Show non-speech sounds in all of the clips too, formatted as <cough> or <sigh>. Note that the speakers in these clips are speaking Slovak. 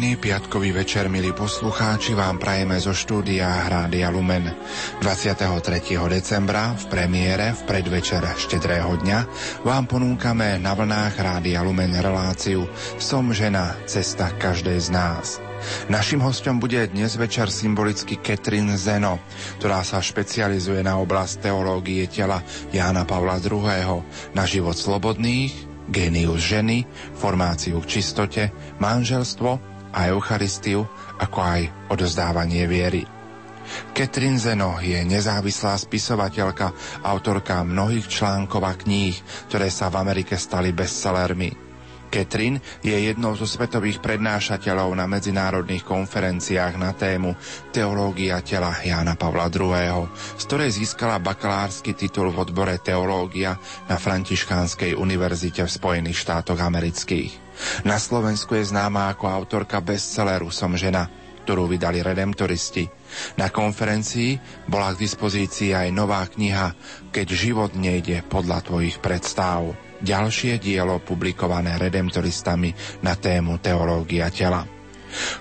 Pokojný piatkový večer, milí poslucháči, vám prajeme zo štúdia Rádia Lumen. 23. decembra v premiére v predvečer štedrého dňa vám ponúkame na vlnách Rádia Lumen reláciu Som žena, cesta každej z nás. Našim hostom bude dnes večer symbolicky Katrin Zeno, ktorá sa špecializuje na oblasť teológie tela Jána Pavla II., na život slobodných, génius ženy, formáciu k čistote, manželstvo a Eucharistiu, ako aj odozdávanie viery. Katrin Zeno je nezávislá spisovateľka, autorka mnohých článkov a kníh, ktoré sa v Amerike stali bestsellermi. Katrin je jednou zo svetových prednášateľov na medzinárodných konferenciách na tému Teológia tela Jána Pavla II., z ktorej získala bakalársky titul v odbore Teológia na Františkánskej univerzite v Spojených štátoch amerických. Na Slovensku je známa ako autorka bestselleru Som žena, ktorú vydali redemptoristi. Na konferencii bola k dispozícii aj nová kniha Keď život nejde podľa tvojich predstav ďalšie dielo publikované redemptoristami na tému Teológia tela.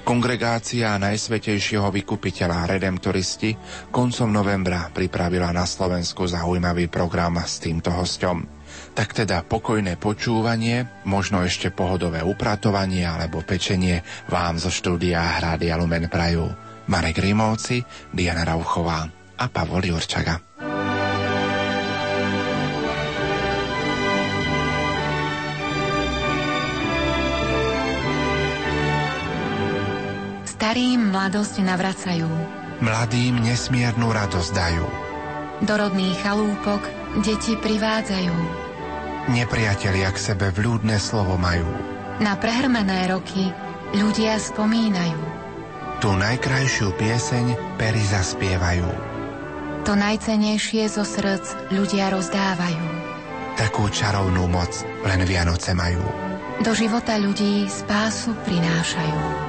Kongregácia Najsvetejšieho vykupiteľa Redemptoristi koncom novembra pripravila na Slovensku zaujímavý program s týmto hostom. Tak teda pokojné počúvanie, možno ešte pohodové upratovanie alebo pečenie vám zo štúdia Hrády Lumen Prajú. Marek Rimovci, Diana Rauchová a Pavol Jurčaga. Starým mladosť navracajú. Mladým nesmiernu radosť dajú. Do rodných chalúpok deti privádzajú. Nepriatelia k sebe vľúdne slovo majú. Na prehrmené roky ľudia spomínajú. Tu najkrajšiu pieseň pery zaspievajú. To najcenejšie zo srdc ľudia rozdávajú. Takú čarovnú moc len Vianoce majú. Do života ľudí spásu prinášajú.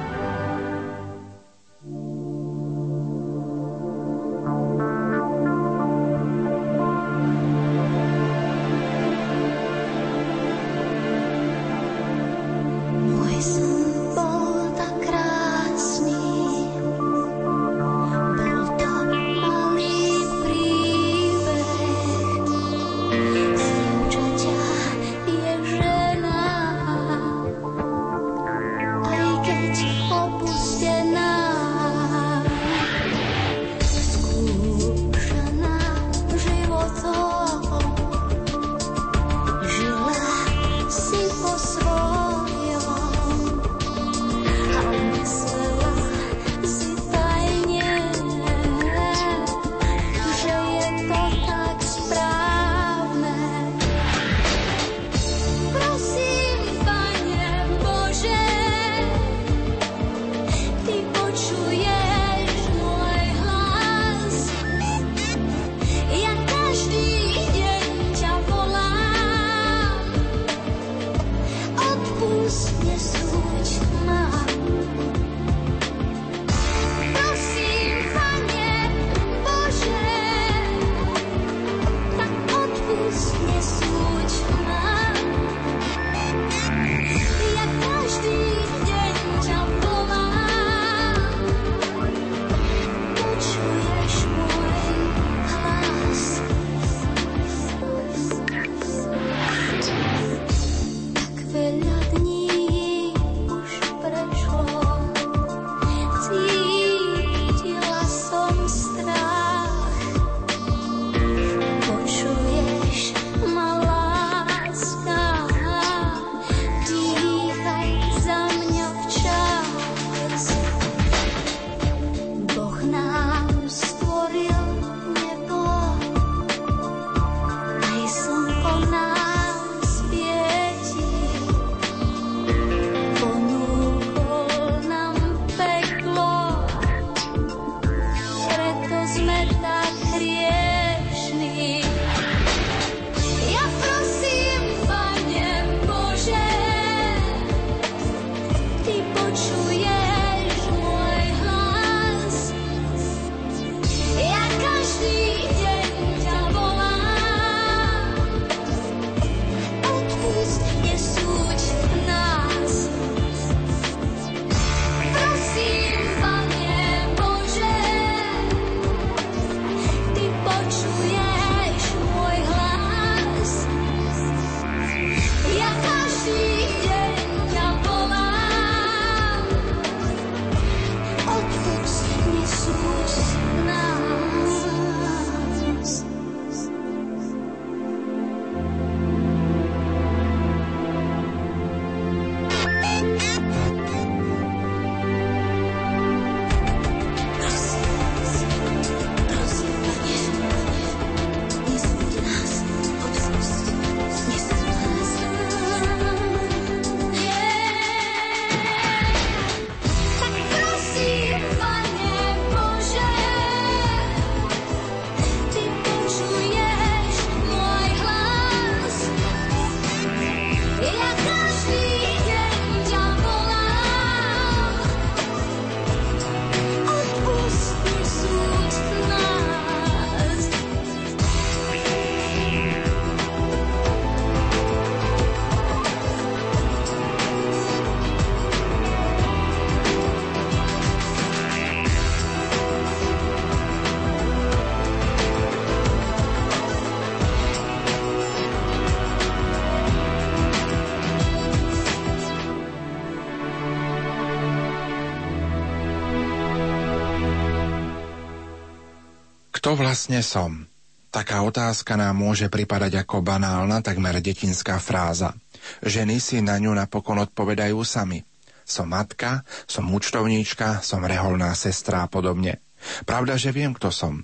Vlastne som? Taká otázka nám môže pripadať ako banálna, takmer detinská fráza. Ženy si na ňu napokon odpovedajú sami. Som matka, som účtovníčka, som reholná sestra a podobne. Pravda, že viem, kto som.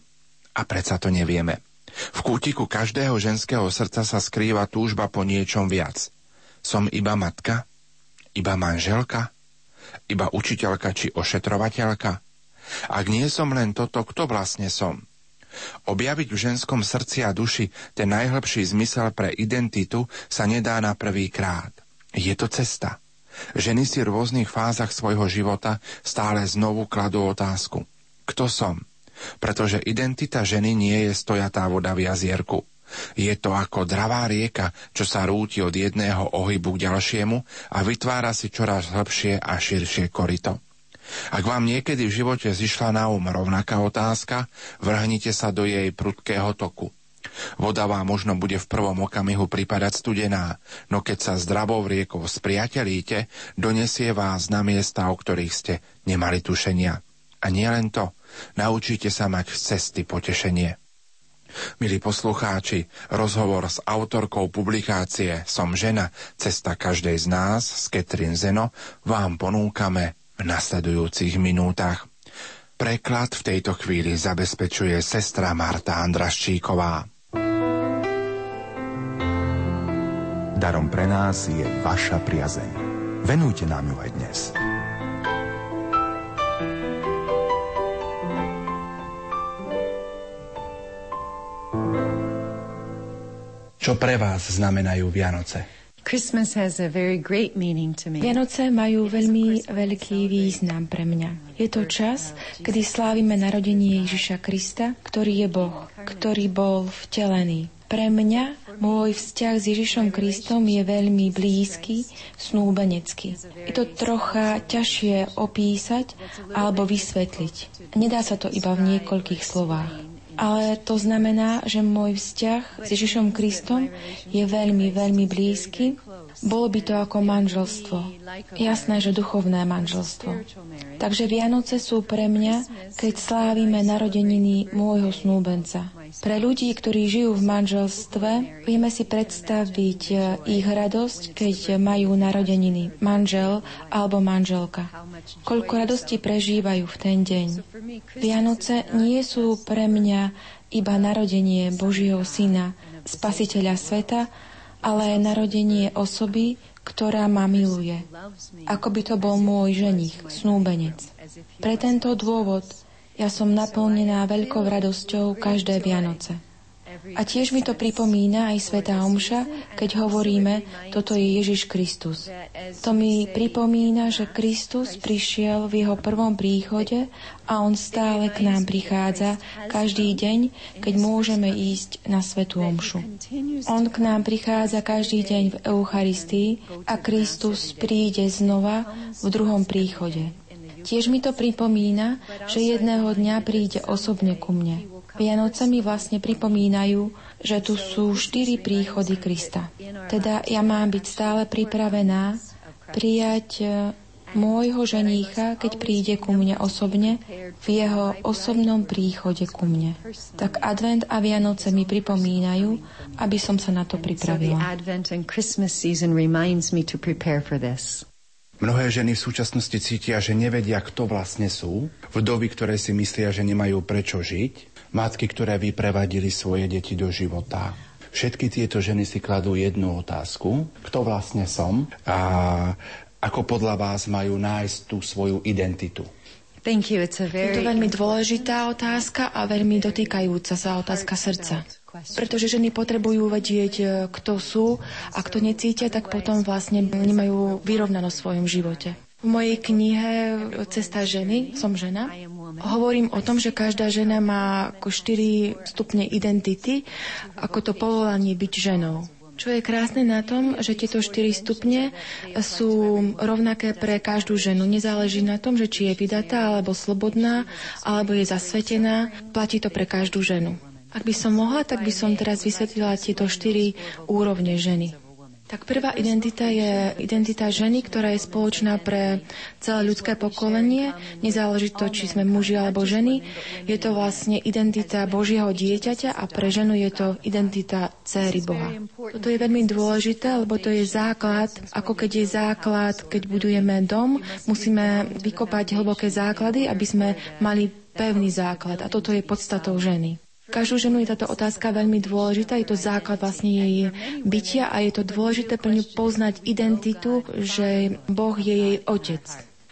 A predsa to nevieme. V kútiku každého ženského srdca sa skrýva túžba po niečom viac. Som iba matka? Iba manželka? Iba učiteľka či ošetrovateľka? Ak nie som len toto, kto vlastne som? Objaviť v ženskom srdci a duši ten najhlbší zmysel pre identitu sa nedá na prvý krát. Je to cesta. Ženy si v rôznych fázach svojho života stále znovu kladú otázku. Kto som? Pretože identita ženy nie je stojatá voda v jazierku. Je to ako dravá rieka, čo sa rúti od jedného ohybu k ďalšiemu a vytvára si čoraz hĺbšie a širšie korito. Ak vám niekedy v živote zišla na um rovnaká otázka, vrhnite sa do jej prudkého toku. Voda vám možno bude v prvom okamihu pripadať studená, no keď sa zdravou riekou spriatelíte, donesie vás na miesta, o ktorých ste nemali tušenia. A nie len to, naučíte sa mať cesty potešenie. Milí poslucháči, rozhovor s autorkou publikácie Som žena, cesta každej z nás, z Ketrin Zeno, vám ponúkame v nasledujúcich minútach. Preklad v tejto chvíli zabezpečuje sestra Marta Andraščíková. Darom pre nás je vaša priazeň. Venujte nám ju aj dnes. Čo pre vás znamenajú Vianoce? Vianoce majú veľmi veľký význam pre mňa. Je to čas, kedy slávime narodenie Ježiša Krista, ktorý je Boh, ktorý bol vtelený. Pre mňa môj vzťah s Ježišom Kristom je veľmi blízky, snúbenecký. Je to trocha ťažšie opísať alebo vysvetliť. Nedá sa to iba v niekoľkých slovách ale to znamená, že môj vzťah s Ježišom Kristom je veľmi, veľmi blízky. Bolo by to ako manželstvo. Jasné, že duchovné manželstvo. Takže Vianoce sú pre mňa, keď slávime narodeniny môjho snúbenca. Pre ľudí, ktorí žijú v manželstve, vieme si predstaviť eh, ich radosť, keď majú narodeniny manžel alebo manželka. Koľko radosti prežívajú v ten deň. Vianoce nie sú pre mňa iba narodenie Božieho Syna, Spasiteľa sveta, ale narodenie osoby, ktorá ma miluje. Ako by to bol môj ženich, snúbenec. Pre tento dôvod ja som naplnená veľkou radosťou každé Vianoce. A tiež mi to pripomína aj Sveta Omša, keď hovoríme, toto je Ježiš Kristus. To mi pripomína, že Kristus prišiel v jeho prvom príchode a on stále k nám prichádza každý deň, keď môžeme ísť na Svetu Omšu. On k nám prichádza každý deň v Eucharistii a Kristus príde znova v druhom príchode. Tiež mi to pripomína, že jedného dňa príde osobne ku mne. Vianoce mi vlastne pripomínajú, že tu sú štyri príchody Krista. Teda ja mám byť stále pripravená prijať e, môjho ženícha, keď príde ku mne osobne, v jeho osobnom príchode ku mne. Tak advent a Vianoce mi pripomínajú, aby som sa na to pripravila. Mnohé ženy v súčasnosti cítia, že nevedia, kto vlastne sú, vdovy, ktoré si myslia, že nemajú prečo žiť, matky, ktoré vyprevadili svoje deti do života. Všetky tieto ženy si kladú jednu otázku, kto vlastne som a ako podľa vás majú nájsť tú svoju identitu. Thank you. It's a very... Je to veľmi dôležitá otázka a veľmi dotýkajúca sa otázka srdca. Pretože ženy potrebujú vedieť, e, kto sú a kto necítia, tak potom vlastne nemajú vyrovnanosť v svojom živote. V mojej knihe Cesta ženy, som žena, hovorím o tom, že každá žena má ako 4 stupne identity, ako to povolanie byť ženou. Čo je krásne na tom, že tieto 4 stupne sú rovnaké pre každú ženu. Nezáleží na tom, že či je vydatá alebo slobodná, alebo je zasvetená. Platí to pre každú ženu. Ak by som mohla, tak by som teraz vysvetlila tieto štyri úrovne ženy. Tak prvá identita je identita ženy, ktorá je spoločná pre celé ľudské pokolenie. Nezáleží to, či sme muži alebo ženy. Je to vlastne identita Božieho dieťaťa a pre ženu je to identita céry Boha. Toto je veľmi dôležité, lebo to je základ, ako keď je základ, keď budujeme dom, musíme vykopať hlboké základy, aby sme mali pevný základ. A toto je podstatou ženy. Každú ženu je táto otázka veľmi dôležitá, je to základ vlastne jej bytia a je to dôležité pre ňu poznať identitu, že Boh je jej otec.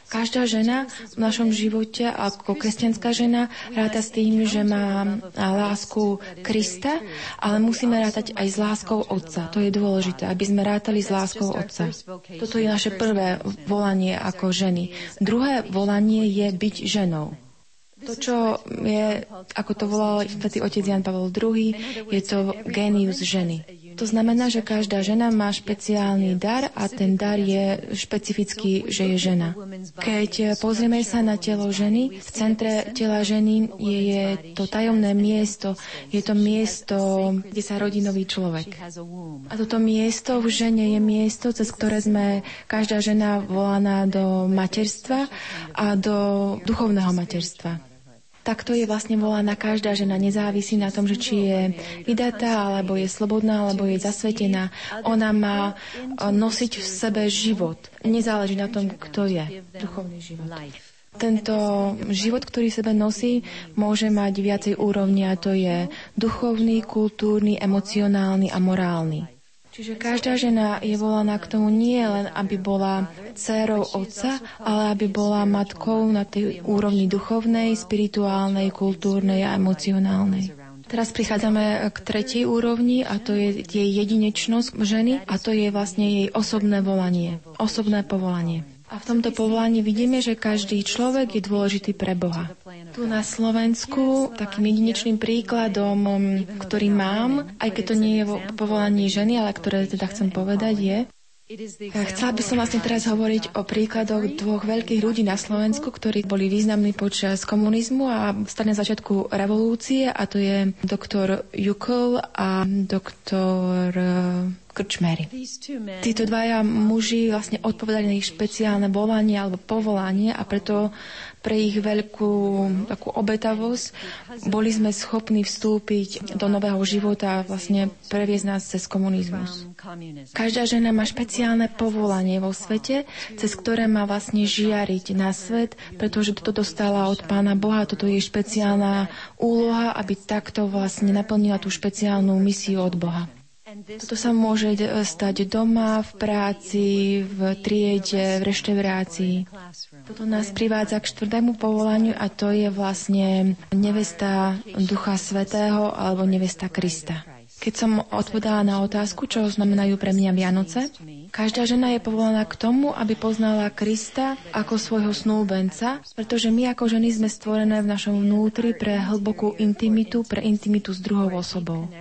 Každá žena v našom živote ako kresťanská žena ráta s tým, že má lásku Krista, ale musíme rátať aj s láskou Otca. To je dôležité, aby sme rátali s láskou Otca. Toto je naše prvé volanie ako ženy. Druhé volanie je byť ženou. To, čo je, ako to volal svätý otec Jan Pavel II, je to genius ženy. To znamená, že každá žena má špeciálny dar a ten dar je špecifický, že je žena. Keď pozrieme sa na telo ženy, v centre tela ženy je, je to tajomné miesto, je to miesto, kde sa rodí nový človek. A toto miesto v žene je miesto, cez ktoré sme každá žena volaná do materstva a do duchovného materstva tak to je vlastne volaná každá žena. Nezávisí na tom, že či je vydatá, alebo je slobodná, alebo je zasvetená. Ona má eh, nosiť v sebe život. Nezáleží na tom, kto je. Duchovný život. Tento život, ktorý sebe nosí, môže mať viacej úrovni a to je duchovný, kultúrny, emocionálny a morálny. Čiže každá žena je volaná k tomu nie len, aby bola dcérou otca, ale aby bola matkou na tej úrovni duchovnej, spirituálnej, kultúrnej a emocionálnej. Teraz prichádzame k tretej úrovni a to je jej jedinečnosť ženy a to je vlastne jej osobné volanie, osobné povolanie. A v tomto povolaní vidíme, že každý človek je dôležitý pre Boha. Tu na Slovensku takým jedinečným príkladom, ktorý mám, aj keď to nie je vo povolaní ženy, ale ktoré teda chcem povedať, je, Chcela by som vlastne teraz hovoriť o príkladoch dvoch veľkých ľudí na Slovensku, ktorí boli významní počas komunizmu a stane začiatku revolúcie a to je doktor Jukol a doktor krčmery. Títo dvaja muži vlastne odpovedali na ich špeciálne volanie alebo povolanie a preto pre ich veľkú takú obetavosť boli sme schopní vstúpiť do nového života a vlastne previesť nás cez komunizmus. Každá žena má špeciálne povolanie vo svete, cez ktoré má vlastne žiariť na svet, pretože toto dostala od Pána Boha, toto je špeciálna úloha, aby takto vlastne naplnila tú špeciálnu misiu od Boha. Toto sa môže stať doma, v práci, v triede, v reštaurácii. Toto nás privádza k štvrtému povolaniu a to je vlastne nevesta Ducha Svetého alebo nevesta Krista. Keď som odpovedala na otázku, čo znamenajú pre mňa Vianoce, každá žena je povolaná k tomu, aby poznala Krista ako svojho snúbenca, pretože my ako ženy sme stvorené v našom vnútri pre hlbokú intimitu, pre intimitu s druhou osobou.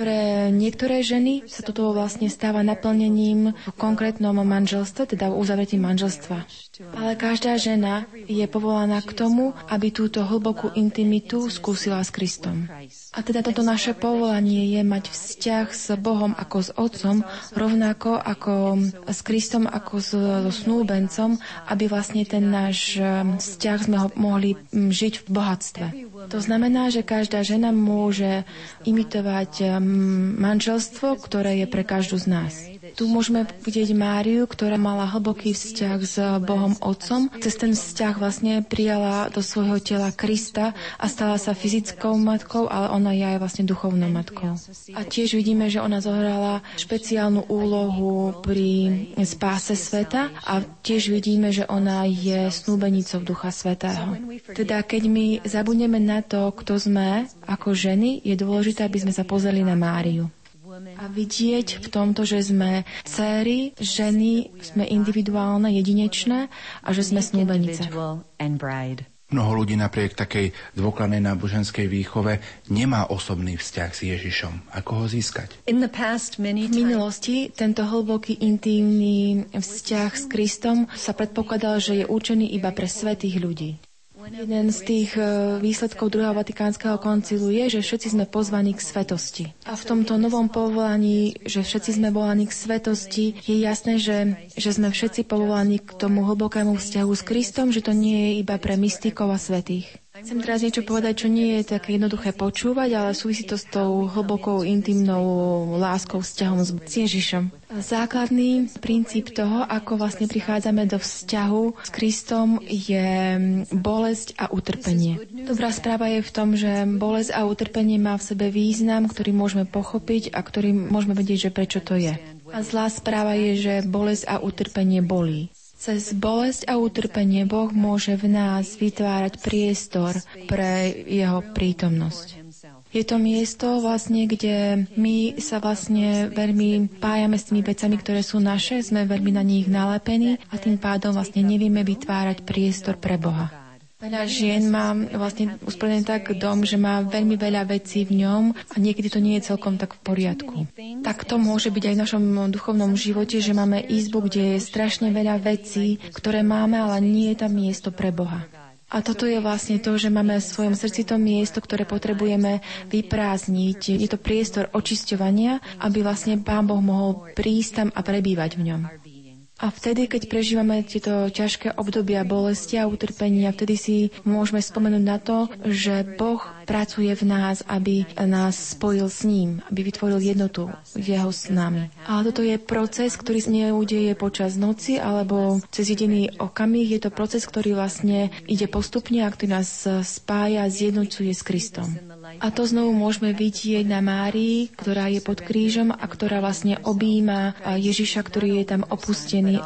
Pre niektoré ženy sa toto vlastne stáva naplnením v konkrétnom manželstve, teda v uzavretí manželstva. Ale každá žena je povolaná k tomu, aby túto hlbokú intimitu skúsila s Kristom. A teda toto naše povolanie je mať vzťah s Bohom ako s Otcom, rovnako ako s Kristom, ako s, so snúbencom, aby vlastne ten náš um, vzťah sme ho mohli um, žiť v bohatstve. To znamená, že každá žena môže imitovať um, manželstvo, ktoré je pre každú z nás. Tu môžeme vidieť Máriu, ktorá mala hlboký vzťah s Bohom Otcom. Cez ten vzťah vlastne prijala do svojho tela Krista a stala sa fyzickou matkou, ale ona je aj vlastne duchovnou matkou. A tiež vidíme, že ona zohrala špeciálnu úlohu pri spáse sveta a tiež vidíme, že ona je snúbenicou Ducha Svetého. Teda keď my zabudneme na to, kto sme ako ženy, je dôležité, aby sme sa pozreli na Máriu a vidieť v tomto, že sme céry, ženy, sme individuálne, jedinečné a že sme snúbenice. Mnoho ľudí napriek takej dôkladnej náboženskej výchove nemá osobný vzťah s Ježišom. Ako ho získať? V minulosti tento hlboký intímny vzťah s Kristom sa predpokladal, že je určený iba pre svetých ľudí. Jeden z tých e, výsledkov druhého Vatikánskeho koncilu je, že všetci sme pozvaní k svetosti. A v tomto novom povolaní, že všetci sme volaní k svetosti, je jasné, že, že sme všetci povolaní k tomu hlbokému vzťahu s Kristom, že to nie je iba pre mystikov a svetých. Chcem teraz niečo povedať, čo nie je také jednoduché počúvať, ale súvisí to s tou hlbokou, intimnou láskou, vzťahom s Ježišom. Základný princíp toho, ako vlastne prichádzame do vzťahu s Kristom, je bolesť a utrpenie. Dobrá správa je v tom, že bolesť a utrpenie má v sebe význam, ktorý môžeme pochopiť a ktorý môžeme vedieť, že prečo to je. A zlá správa je, že bolesť a utrpenie bolí. Cez bolesť a utrpenie Boh môže v nás vytvárať priestor pre jeho prítomnosť. Je to miesto vlastne, kde my sa vlastne veľmi pájame s tými vecami, ktoré sú naše, sme veľmi na nich nalepení a tým pádom vlastne nevieme vytvárať priestor pre Boha. Veľa žien má vlastne usporiadaný tak dom, že má veľmi veľa vecí v ňom a niekedy to nie je celkom tak v poriadku. Tak to môže byť aj v našom duchovnom živote, že máme izbu, kde je strašne veľa vecí, ktoré máme, ale nie je tam miesto pre Boha. A toto je vlastne to, že máme v svojom srdci to miesto, ktoré potrebujeme vyprázdniť. Je to priestor očisťovania, aby vlastne Pán Boh mohol prísť tam a prebývať v ňom. A vtedy, keď prežívame tieto ťažké obdobia bolesti a utrpenia, vtedy si môžeme spomenúť na to, že Boh pracuje v nás, aby nás spojil s ním, aby vytvoril jednotu jeho s nami. Ale toto je proces, ktorý neudeje počas noci alebo cez jediný okamih. Je to proces, ktorý vlastne ide postupne a ktorý nás spája, zjednocuje s Kristom. A to znovu môžeme vidieť na Márii, ktorá je pod krížom a ktorá vlastne objíma Ježiša, ktorý je tam opustený.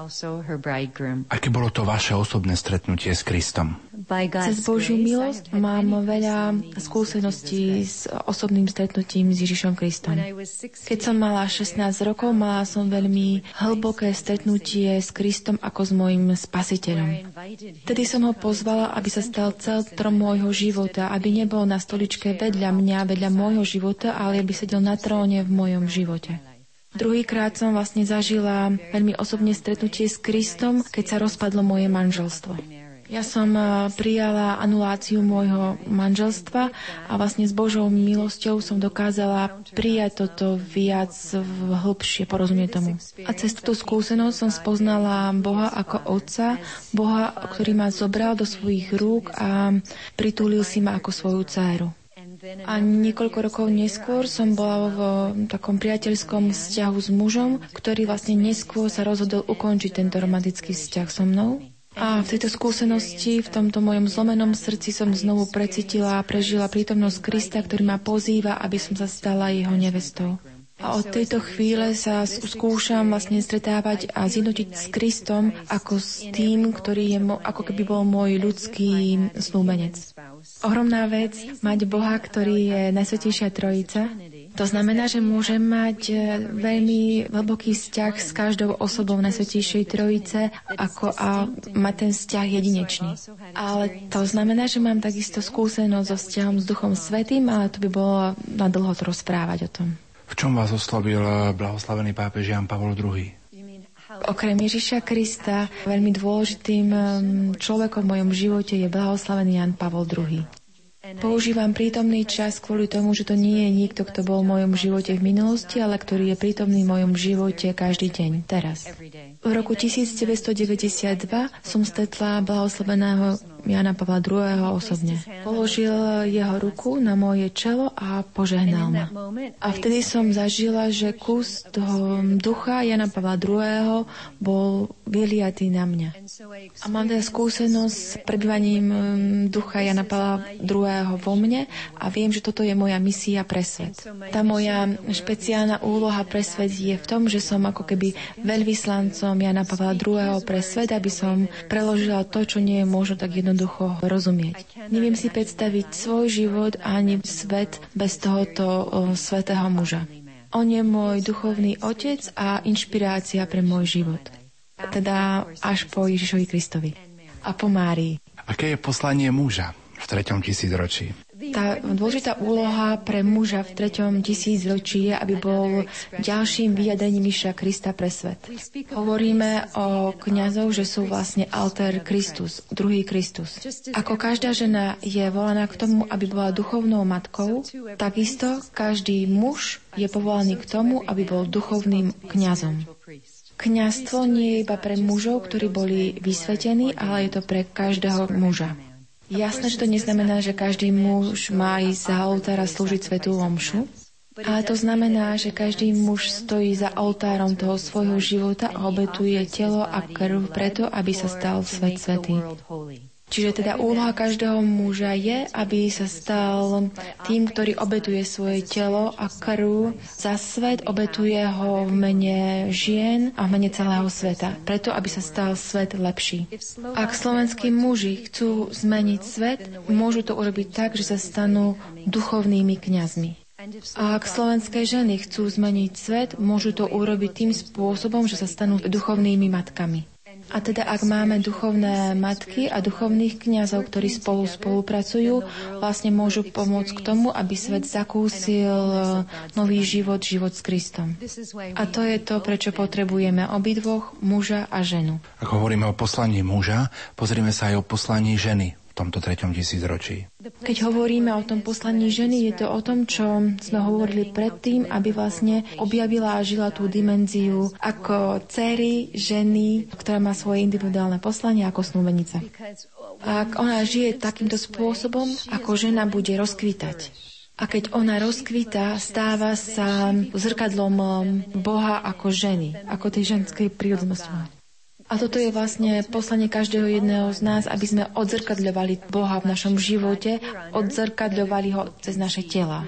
Aké bolo to vaše osobné stretnutie s Kristom? Cez Božiu milosť mám veľa skúseností s osobným stretnutím s Ježišom Kristom. Keď som mala 16 rokov, mala som veľmi hlboké stretnutie s Kristom ako s mojim spasiteľom. Vtedy som ho pozvala, aby sa stal centrom môjho života, aby nebol na stoličke vedľa mňa, vedľa môjho života, ale aby sedel na tróne v mojom živote. Druhýkrát som vlastne zažila veľmi osobne stretnutie s Kristom, keď sa rozpadlo moje manželstvo. Ja som eh, prijala anuláciu môjho manželstva a vlastne s Božou milosťou som dokázala prijať toto viac v hĺbšie, porozumieť tomu. A cez túto skúsenosť som spoznala Boha ako Otca, Boha, ktorý ma zobral do svojich rúk a pritúlil si ma ako svoju dceru. A niekoľko rokov neskôr som bola v takom priateľskom vzťahu s mužom, ktorý vlastne neskôr sa rozhodol ukončiť tento romantický vzťah so mnou. A v tejto skúsenosti, v tomto mojom zlomenom srdci som znovu precitila a prežila prítomnosť Krista, ktorý ma pozýva, aby som sa stala jeho nevestou. A od tejto chvíle sa skúšam vlastne stretávať a zjednotiť s Kristom ako s tým, ktorý je mo, ako keby bol môj ľudský snúbenec. Ohromná vec mať Boha, ktorý je Najsvetejšia Trojica, to znamená, že môžem mať e, veľmi hlboký vzťah s každou osobou na Svetejšej Trojice ako a mať ten vzťah jedinečný. Ale to znamená, že mám takisto skúsenosť so vzťahom s Duchom Svetým, ale to by bolo na dlho to rozprávať o tom. V čom vás oslovil e, blahoslavený pápež Jan Pavol II? Okrem Ježiša Krista veľmi dôležitým človekom v mojom živote je blahoslavený Jan Pavol II. Používam prítomný čas kvôli tomu, že to nie je niekto, kto bol v mojom živote v minulosti, ale ktorý je prítomný v mojom živote každý deň, teraz. V roku 1992 som stretla blahoslaveného Jana Pavla II. osobne. Položil jeho ruku na moje čelo a požehnal ma. A vtedy som zažila, že kus toho ducha Jana Pavla II. bol vyliatý na mňa. A mám teda skúsenosť s prebývaním um, ducha Jana Pavla II. vo mne a viem, že toto je moja misia pre svet. Tá moja špeciálna úloha pre svet je v tom, že som ako keby veľvyslancom Jana Pavla II. pre svet, aby som preložila to, čo nie je možno tak jedno jednoducho rozumieť. Neviem si predstaviť svoj život ani svet bez tohoto svetého muža. On je môj duchovný otec a inšpirácia pre môj život. Teda až po Ježišovi Kristovi a po Márii. Aké je poslanie muža v treťom tisícročí? Tá dôležitá úloha pre muža v treťom tisícročí je, aby bol ďalším vyjadením Iša Krista pre svet. Hovoríme o kňazov, že sú vlastne alter Kristus, druhý Kristus. Ako každá žena je volaná k tomu, aby bola duchovnou matkou, takisto každý muž je povolaný k tomu, aby bol duchovným kňazom. Kňazstvo nie je iba pre mužov, ktorí boli vysvetení, ale je to pre každého muža. Jasné, že to neznamená, že každý muž má ísť za oltára slúžiť svetú omšu, ale to znamená, že každý muž stojí za oltárom toho svojho života a obetuje telo a krv preto, aby sa stal svet svetý. Čiže teda úloha každého muža je, aby sa stal tým, ktorý obetuje svoje telo a krv za svet, obetuje ho v mene žien a v mene celého sveta, preto aby sa stal svet lepší. Ak slovenskí muži chcú zmeniť svet, môžu to urobiť tak, že sa stanú duchovnými kňazmi. A ak slovenské ženy chcú zmeniť svet, môžu to urobiť tým spôsobom, že sa stanú duchovnými matkami. A teda ak máme duchovné matky a duchovných kňazov, ktorí spolu spolupracujú, vlastne môžu pomôcť k tomu, aby svet zakúsil nový život, život s Kristom. A to je to, prečo potrebujeme obidvoch, muža a ženu. Ak hovoríme o poslaní muža, pozrime sa aj o poslaní ženy tomto treťom tisícročí. Keď hovoríme o tom poslaní ženy, je to o tom, čo sme hovorili predtým, aby vlastne objavila a žila tú dimenziu ako cery, ženy, ktorá má svoje individuálne poslanie ako snúbenica. Ak ona žije takýmto spôsobom, ako žena bude rozkvítať. A keď ona rozkvita, stáva sa zrkadlom Boha ako ženy, ako tej ženskej prírodnosti. A toto je vlastne poslanie každého jedného z nás, aby sme odzrkadľovali Boha v našom živote, odzrkadľovali ho cez naše tela.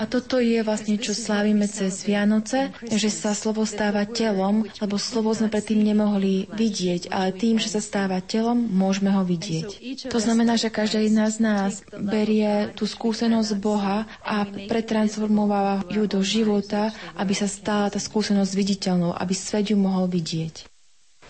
A toto je vlastne, čo slávime cez Vianoce, že sa slovo stáva telom, lebo slovo sme predtým nemohli vidieť, ale tým, že sa stáva telom, môžeme ho vidieť. To znamená, že každá jedna z nás berie tú skúsenosť Boha a pretransformováva ju do života, aby sa stala tá skúsenosť viditeľnou, aby svet ju mohol vidieť.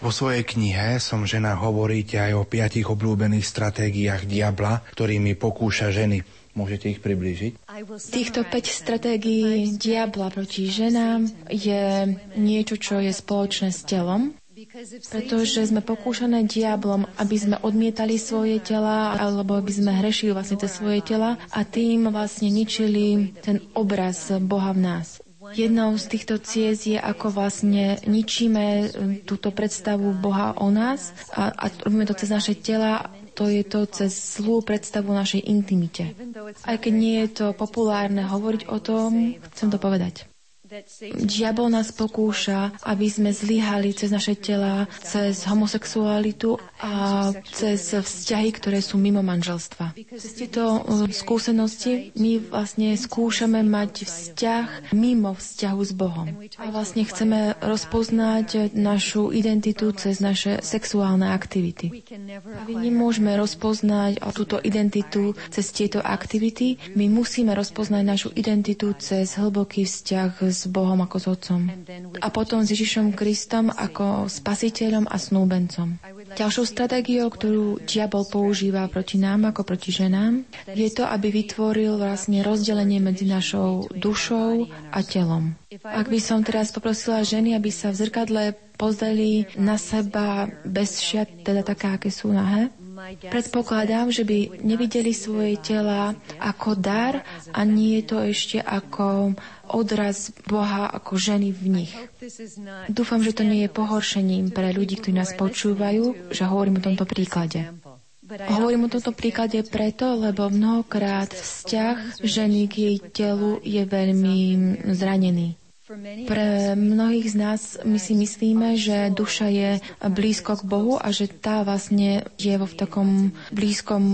Vo svojej knihe som žena hovoríte aj o piatich obľúbených stratégiách diabla, ktorými pokúša ženy. Môžete ich priblížiť? Týchto 5 stratégií diabla proti ženám je niečo, čo je spoločné s telom, pretože sme pokúšané diablom, aby sme odmietali svoje tela, alebo aby sme hrešili vlastne tie svoje tela a tým vlastne ničili ten obraz Boha v nás. Jednou z týchto ciest je, ako vlastne ničíme e, túto predstavu Boha o nás a, a robíme to cez naše tela to je to cez zlú predstavu našej intimite. Aj keď nie je to populárne hovoriť o tom, chcem to povedať. Diabol nás pokúša, aby sme zlyhali cez naše tela, cez homosexualitu a cez vzťahy, ktoré sú mimo manželstva. Cez tieto uh, skúsenosti my vlastne skúšame mať vzťah mimo vzťahu s Bohom. A vlastne chceme rozpoznať našu identitu cez naše sexuálne aktivity. A my nemôžeme rozpoznať túto identitu cez tieto aktivity. My musíme rozpoznať našu identitu cez hlboký vzťah s s Bohom ako s Otcom. A potom s Ježišom Kristom ako spasiteľom a snúbencom. Ďalšou stratégiou, ktorú diabol používa proti nám ako proti ženám, je to, aby vytvoril vlastne rozdelenie medzi našou dušou a telom. Ak by som teraz poprosila ženy, aby sa v zrkadle pozreli na seba bez šiat, teda také, aké sú nahé, Predpokladám, že by nevideli svoje tela ako dar a nie je to ešte ako odraz Boha ako ženy v nich. Dúfam, že to nie je pohoršením pre ľudí, ktorí nás počúvajú, že hovorím o tomto príklade. Hovorím o tomto príklade preto, lebo mnohokrát vzťah ženy k jej telu je veľmi zranený. Pre mnohých z nás my si myslíme, že duša je blízko k Bohu a že tá vlastne je vo v takom blízkom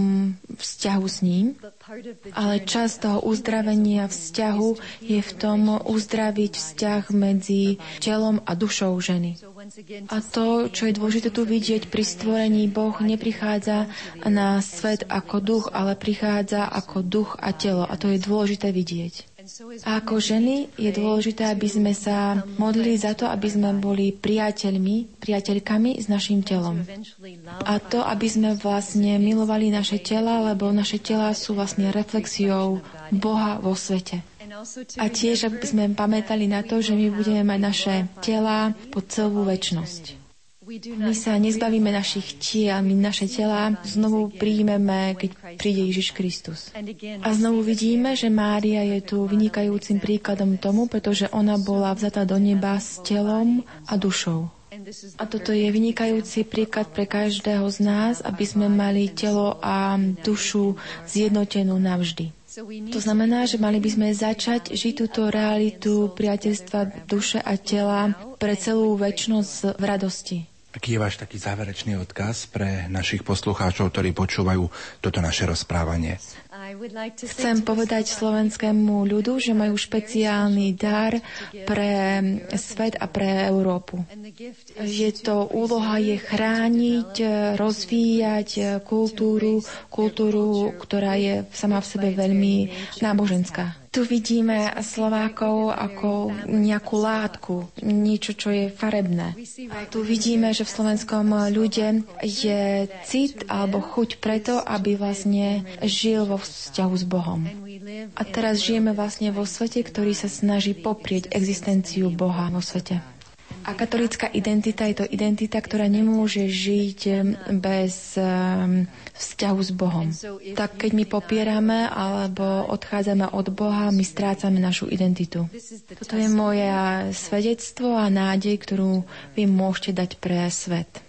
vzťahu s ním. Ale čas toho uzdravenia vzťahu je v tom uzdraviť vzťah medzi telom a dušou ženy. A to, čo je dôležité tu vidieť pri stvorení, Boh neprichádza na svet ako duch, ale prichádza ako duch a telo. A to je dôležité vidieť. Ako ženy je dôležité, aby sme sa modlili za to, aby sme boli priateľmi, priateľkami s našim telom. A to, aby sme vlastne milovali naše tela, lebo naše tela sú vlastne reflexiou Boha vo svete. A tiež, aby sme pamätali na to, že my budeme mať naše tela po celú väčnosť. My sa nezbavíme našich tiel, my naše tela znovu príjmeme, keď príde Ježiš Kristus. A znovu vidíme, že Mária je tu vynikajúcim príkladom tomu, pretože ona bola vzatá do neba s telom a dušou. A toto je vynikajúci príklad pre každého z nás, aby sme mali telo a dušu zjednotenú navždy. To znamená, že mali by sme začať žiť túto realitu priateľstva duše a tela pre celú väčšnosť v radosti. Aký je váš taký záverečný odkaz pre našich poslucháčov, ktorí počúvajú toto naše rozprávanie? Chcem povedať slovenskému ľudu, že majú špeciálny dar pre svet a pre Európu. Je to úloha je chrániť, rozvíjať kultúru, kultúru, ktorá je sama v sebe veľmi náboženská. Tu vidíme Slovákov ako nejakú látku, niečo, čo je farebné. Tu vidíme, že v slovenskom ľude je cit alebo chuť preto, aby vlastne žil vo vzťahu s Bohom. A teraz žijeme vlastne vo svete, ktorý sa snaží poprieť existenciu Boha vo svete. A katolická identita je to identita, ktorá nemôže žiť bez vzťahu s Bohom. Tak keď my popierame alebo odchádzame od Boha, my strácame našu identitu. Toto je moje svedectvo a nádej, ktorú vy môžete dať pre svet.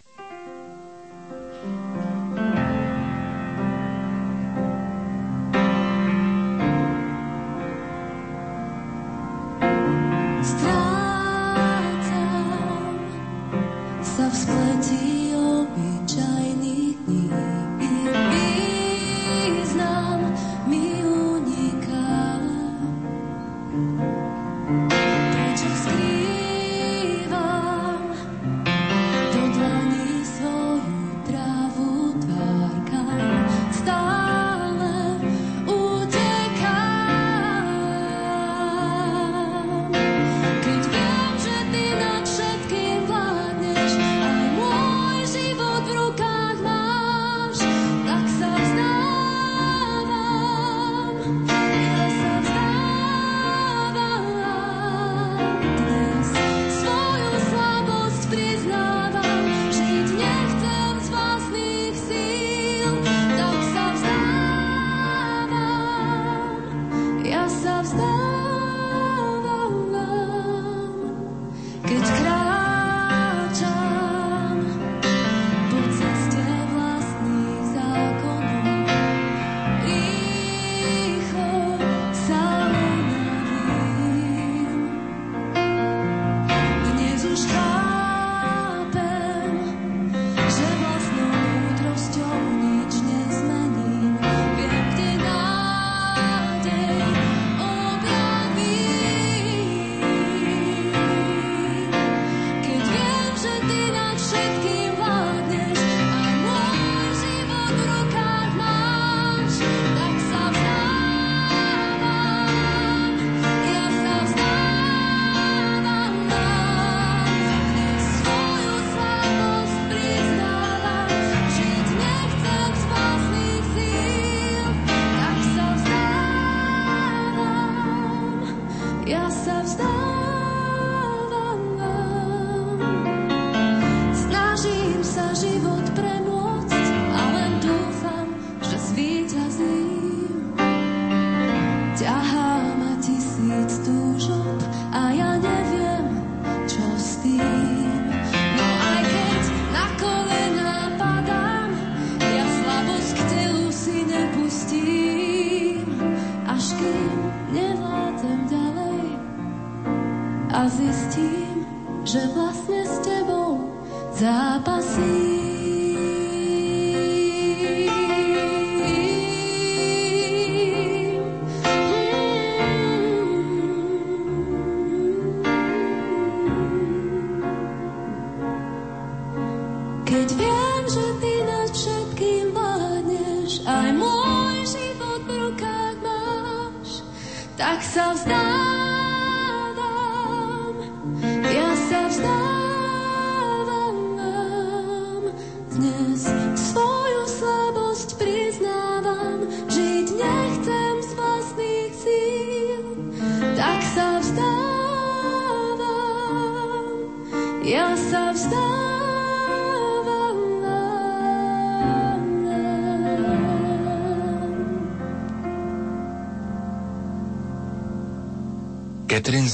of stars.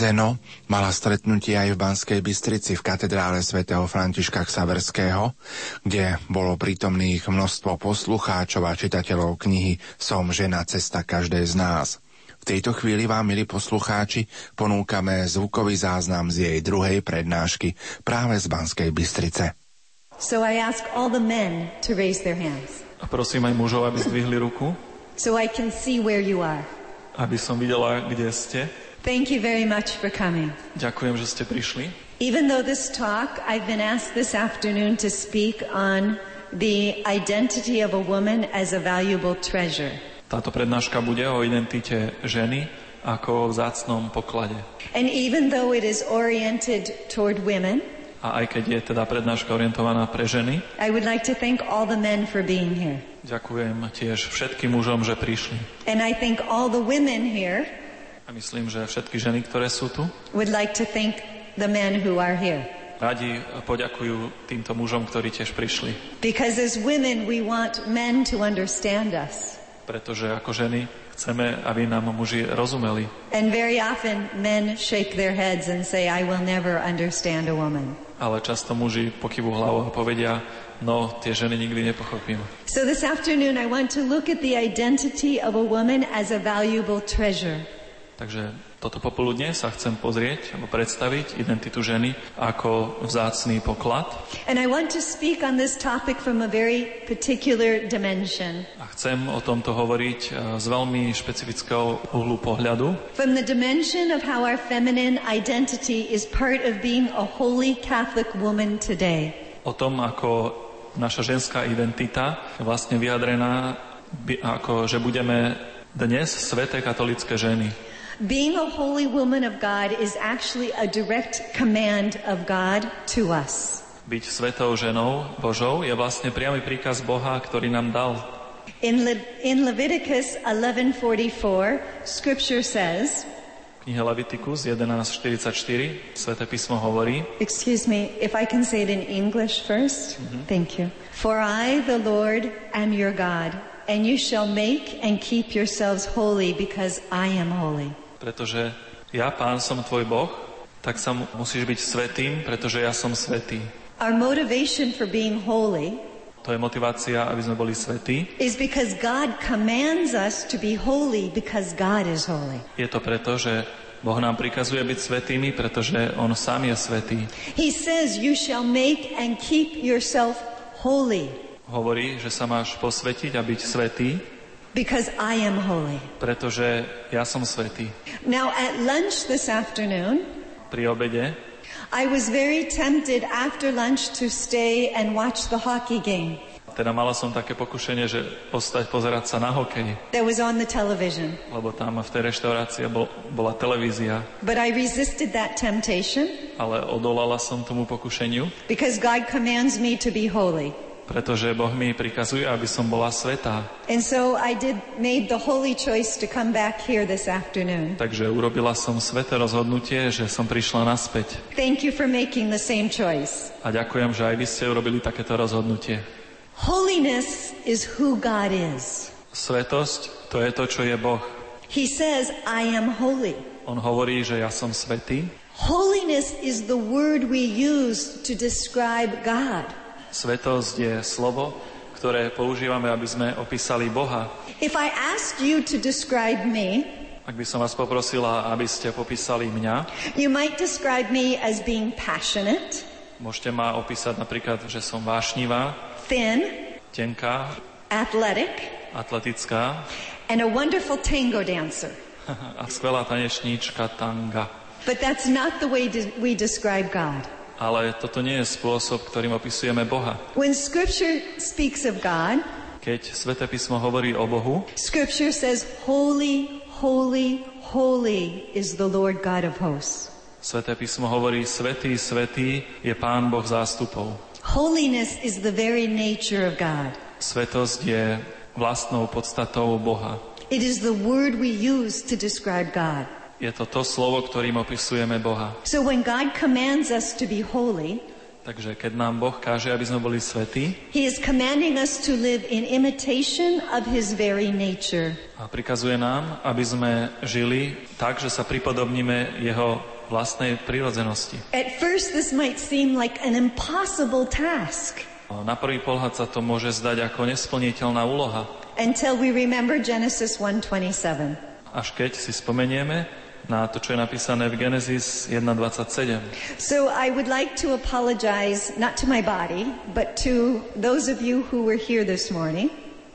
Zeno mala stretnutie aj v Banskej Bystrici v katedrále svätého Františka Ksaverského, kde bolo prítomných množstvo poslucháčov a čitateľov knihy Som žena cesta každej z nás. V tejto chvíli vám, milí poslucháči, ponúkame zvukový záznam z jej druhej prednášky práve z Banskej Bystrice. So I ask all the men to raise their hands. A prosím aj mužov, aby zdvihli ruku, so I can see where you are. aby som videla, kde ste. Thank you very much for coming. Ďakujem, že ste prišli. Even though this talk, I've been asked this afternoon to speak on the identity of a woman as a valuable treasure. Táto prednáška bude o identite ženy ako o vzácnom poklade. And even though it is oriented toward women, A aj keď je teda prednáška orientovaná pre ženy, I would like to thank all the men for being here. ďakujem tiež všetkým mužom, že prišli. And I think all the women here A myslím, že všetky ženy, ktoré sú tu, would like to thank the men who are here. radi poďakujú týmto mužom, ktorí tiež prišli. Because as women, we want men to understand us. Pretože ako ženy chceme, aby nám muži rozumeli. And very often, men shake their heads and say, I will never understand a woman. Ale často muži pokývu hlavou a povedia, no tie ženy nikdy nepochopím. So this afternoon, I want to look at the identity of a woman as a valuable treasure. Takže toto popoludne sa chcem pozrieť alebo predstaviť identitu ženy ako vzácný poklad And I want to speak on this topic from a very particular dimension. a chcem o tomto hovoriť eh, z veľmi špecifického uhlu pohľadu, From the dimension of how our feminine identity is part of being a holy Catholic woman today. o tom, ako naša ženská identita je vlastne vyjadrená, ako že budeme dnes sveté katolické ženy. Being a holy woman of God is actually a direct command of God to us. Byť svetou ženou Božou je vlastne priamy príkaz Boha, ktorý nám dal. In, Le- in Leviticus 11:44, scripture says, V knihe Levitikus 11.44 Sveté písmo hovorí, excuse me, if I can say it in English 1st mhm. Thank you. For I, the Lord, am your God, and you shall make and keep yourselves holy because I am holy. Pretože ja, pán, som tvoj Boh, tak sa mu- musíš byť svetým, pretože ja som svetý. Our motivation for being holy To je motivácia, aby sme boli svetí. is because God commands us to be holy because God is holy. Je to preto, že Boh nám prikazuje byť svetými, pretože On sám je svetý. He says, You shall make and keep yourself holy Hovorí, že sa máš posvetiť a byť svetý, because I am holy. pretože ja som svetý. Now, at lunch this afternoon, Pri obede I was very tempted after lunch to stay and watch the hockey game teda mala som také pokušenie, že ostať pozerať sa na hokej, that was on the television. lebo tam v tej reštaurácii bol, bola televízia, But I resisted that temptation ale odolala som tomu pokušeniu, because God commands me to be holy. Pretože Boh mi prikazuje, aby som bola svetá. And so I did made the holy choice to come back here this afternoon. Takže urobila som sveté rozhodnutie, že som prišla naspäť. Thank you for making the same choice. A ďakujem, že aj vy ste urobili takéto rozhodnutie. Holiness is who God is. Svetosť, to je to, čo je Boh. He says, I am holy. On hovorí, že ja som svetý. Holiness is the word we use to describe God. Svetosť je slovo, ktoré používame, aby sme opísali Boha. If I asked you to describe me, Ak by som vás poprosila, aby ste popísali mňa, you might describe me as being passionate, môžete ma opísať napríklad, že som vášnivá, thin, tenká, athletic, atletická and a wonderful tango dancer. <laughs> a skvelá tanečníčka tanga. But that's not the way we describe God. Ale toto nie je spôsob, ktorým opisujeme Boha. When scripture speaks of God, Keď Sveté písmo hovorí o Bohu, scripture says, Holy, holy, holy is the Lord God of hosts. Sveté písmo hovorí, svetý, svetý je Pán Boh zástupov. Holiness is the very nature of God. Svetosť je vlastnou podstatou Boha. It is the word we use to describe God. Je to to slovo, ktorým opisujeme Boha. So when God commands us to be holy, Takže keď nám Boh káže, aby sme boli svetí, He is commanding us to live in imitation of His very nature. a prikazuje nám, aby sme žili tak, že sa pripodobníme jeho vlastnej prírodzenosti. At first, this might seem like an impossible task Na prvý pohľad sa to môže zdať ako nesplniteľná úloha, until we remember Genesis 1:27. až keď si spomenieme na to, čo je napísané v Genesis 1.27. So I would like to apologize not to my body, but to those of you who were here this morning.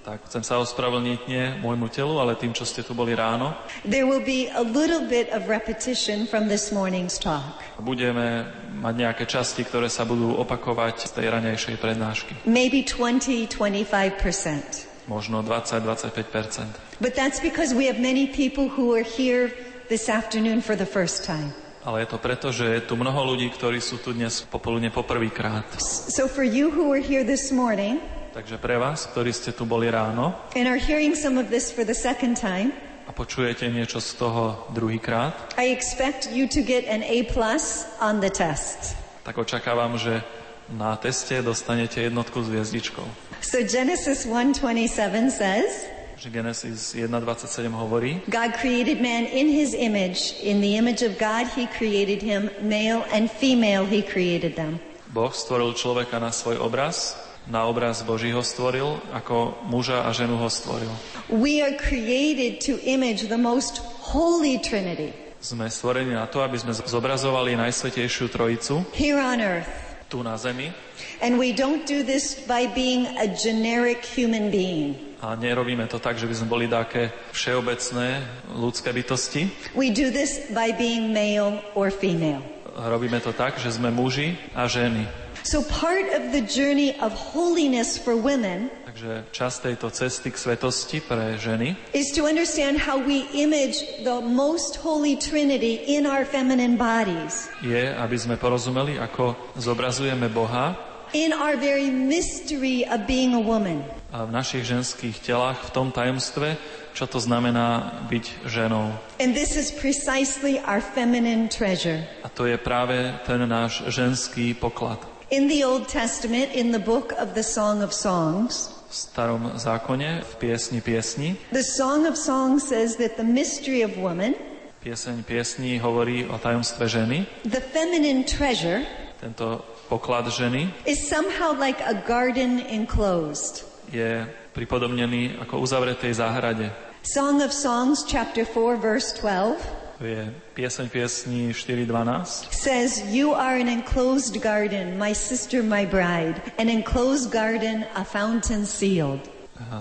Tak chcem sa ospravedlniť nie môjmu telu, ale tým, čo ste tu boli ráno. There will be a little bit of repetition from this morning's talk. Budeme mať nejaké časti, ktoré sa budú opakovať z tej ranejšej prednášky. Maybe 20, 25%. Možno 20-25%. But that's because we have many people who are here this afternoon for the first time. Ale je to preto, že je tu mnoho ľudí, ktorí sú tu dnes popoludne poprvýkrát. So for you who are here this morning Takže pre vás, ktorí ste tu boli ráno and are hearing some of this for the second time, a počujete niečo z toho druhýkrát, I expect you to get an A plus on the test. tak očakávam, že na teste dostanete jednotku s hviezdičkou. So Genesis 1:27 says, Že Genesis 1.27 hovorí, God created man in his image. In the image of God he created him, male and female he created them. Boh stvoril človeka na svoj obraz, na obraz Boží ho stvoril, ako muža a ženu ho stvoril. We are created to image the most holy Trinity Sme stvorení na to, aby sme zobrazovali Najsvetejšiu Trojicu here on earth. tu na zemi And we don't do this by being a generic human being. A nerobíme to tak, že by sme boli také všeobecné ľudské bytosti. We do this by being male or female. Robíme to tak, že sme muži a ženy. So part of the journey of holiness for women Takže časť tejto cesty k svetosti pre ženy is to understand how we image the most holy Trinity in our feminine bodies, je, aby sme porozumeli, ako zobrazujeme Boha in our very mystery of being a woman. V našich ženských telách v tom tajomstve, čo to znamená byť ženou. And this is precisely our feminine treasure. A to je práve ten náš ženský poklad. In the Old Testament, in the book of the Song of Songs, V starom zákone, v piesni piesni, the Song of Songs says that the mystery of woman, pieseň piesni hovorí o tajomstve ženy. the feminine treasure, Tento poklad ženy is somehow like a garden enclosed. Je pripodobnený ako uzavretej záhrade. Song of Songs, chapter 4, verse 12, To je pieseň piesni 4.12. says, You are an enclosed garden, my sister, my bride, an enclosed garden, a fountain sealed.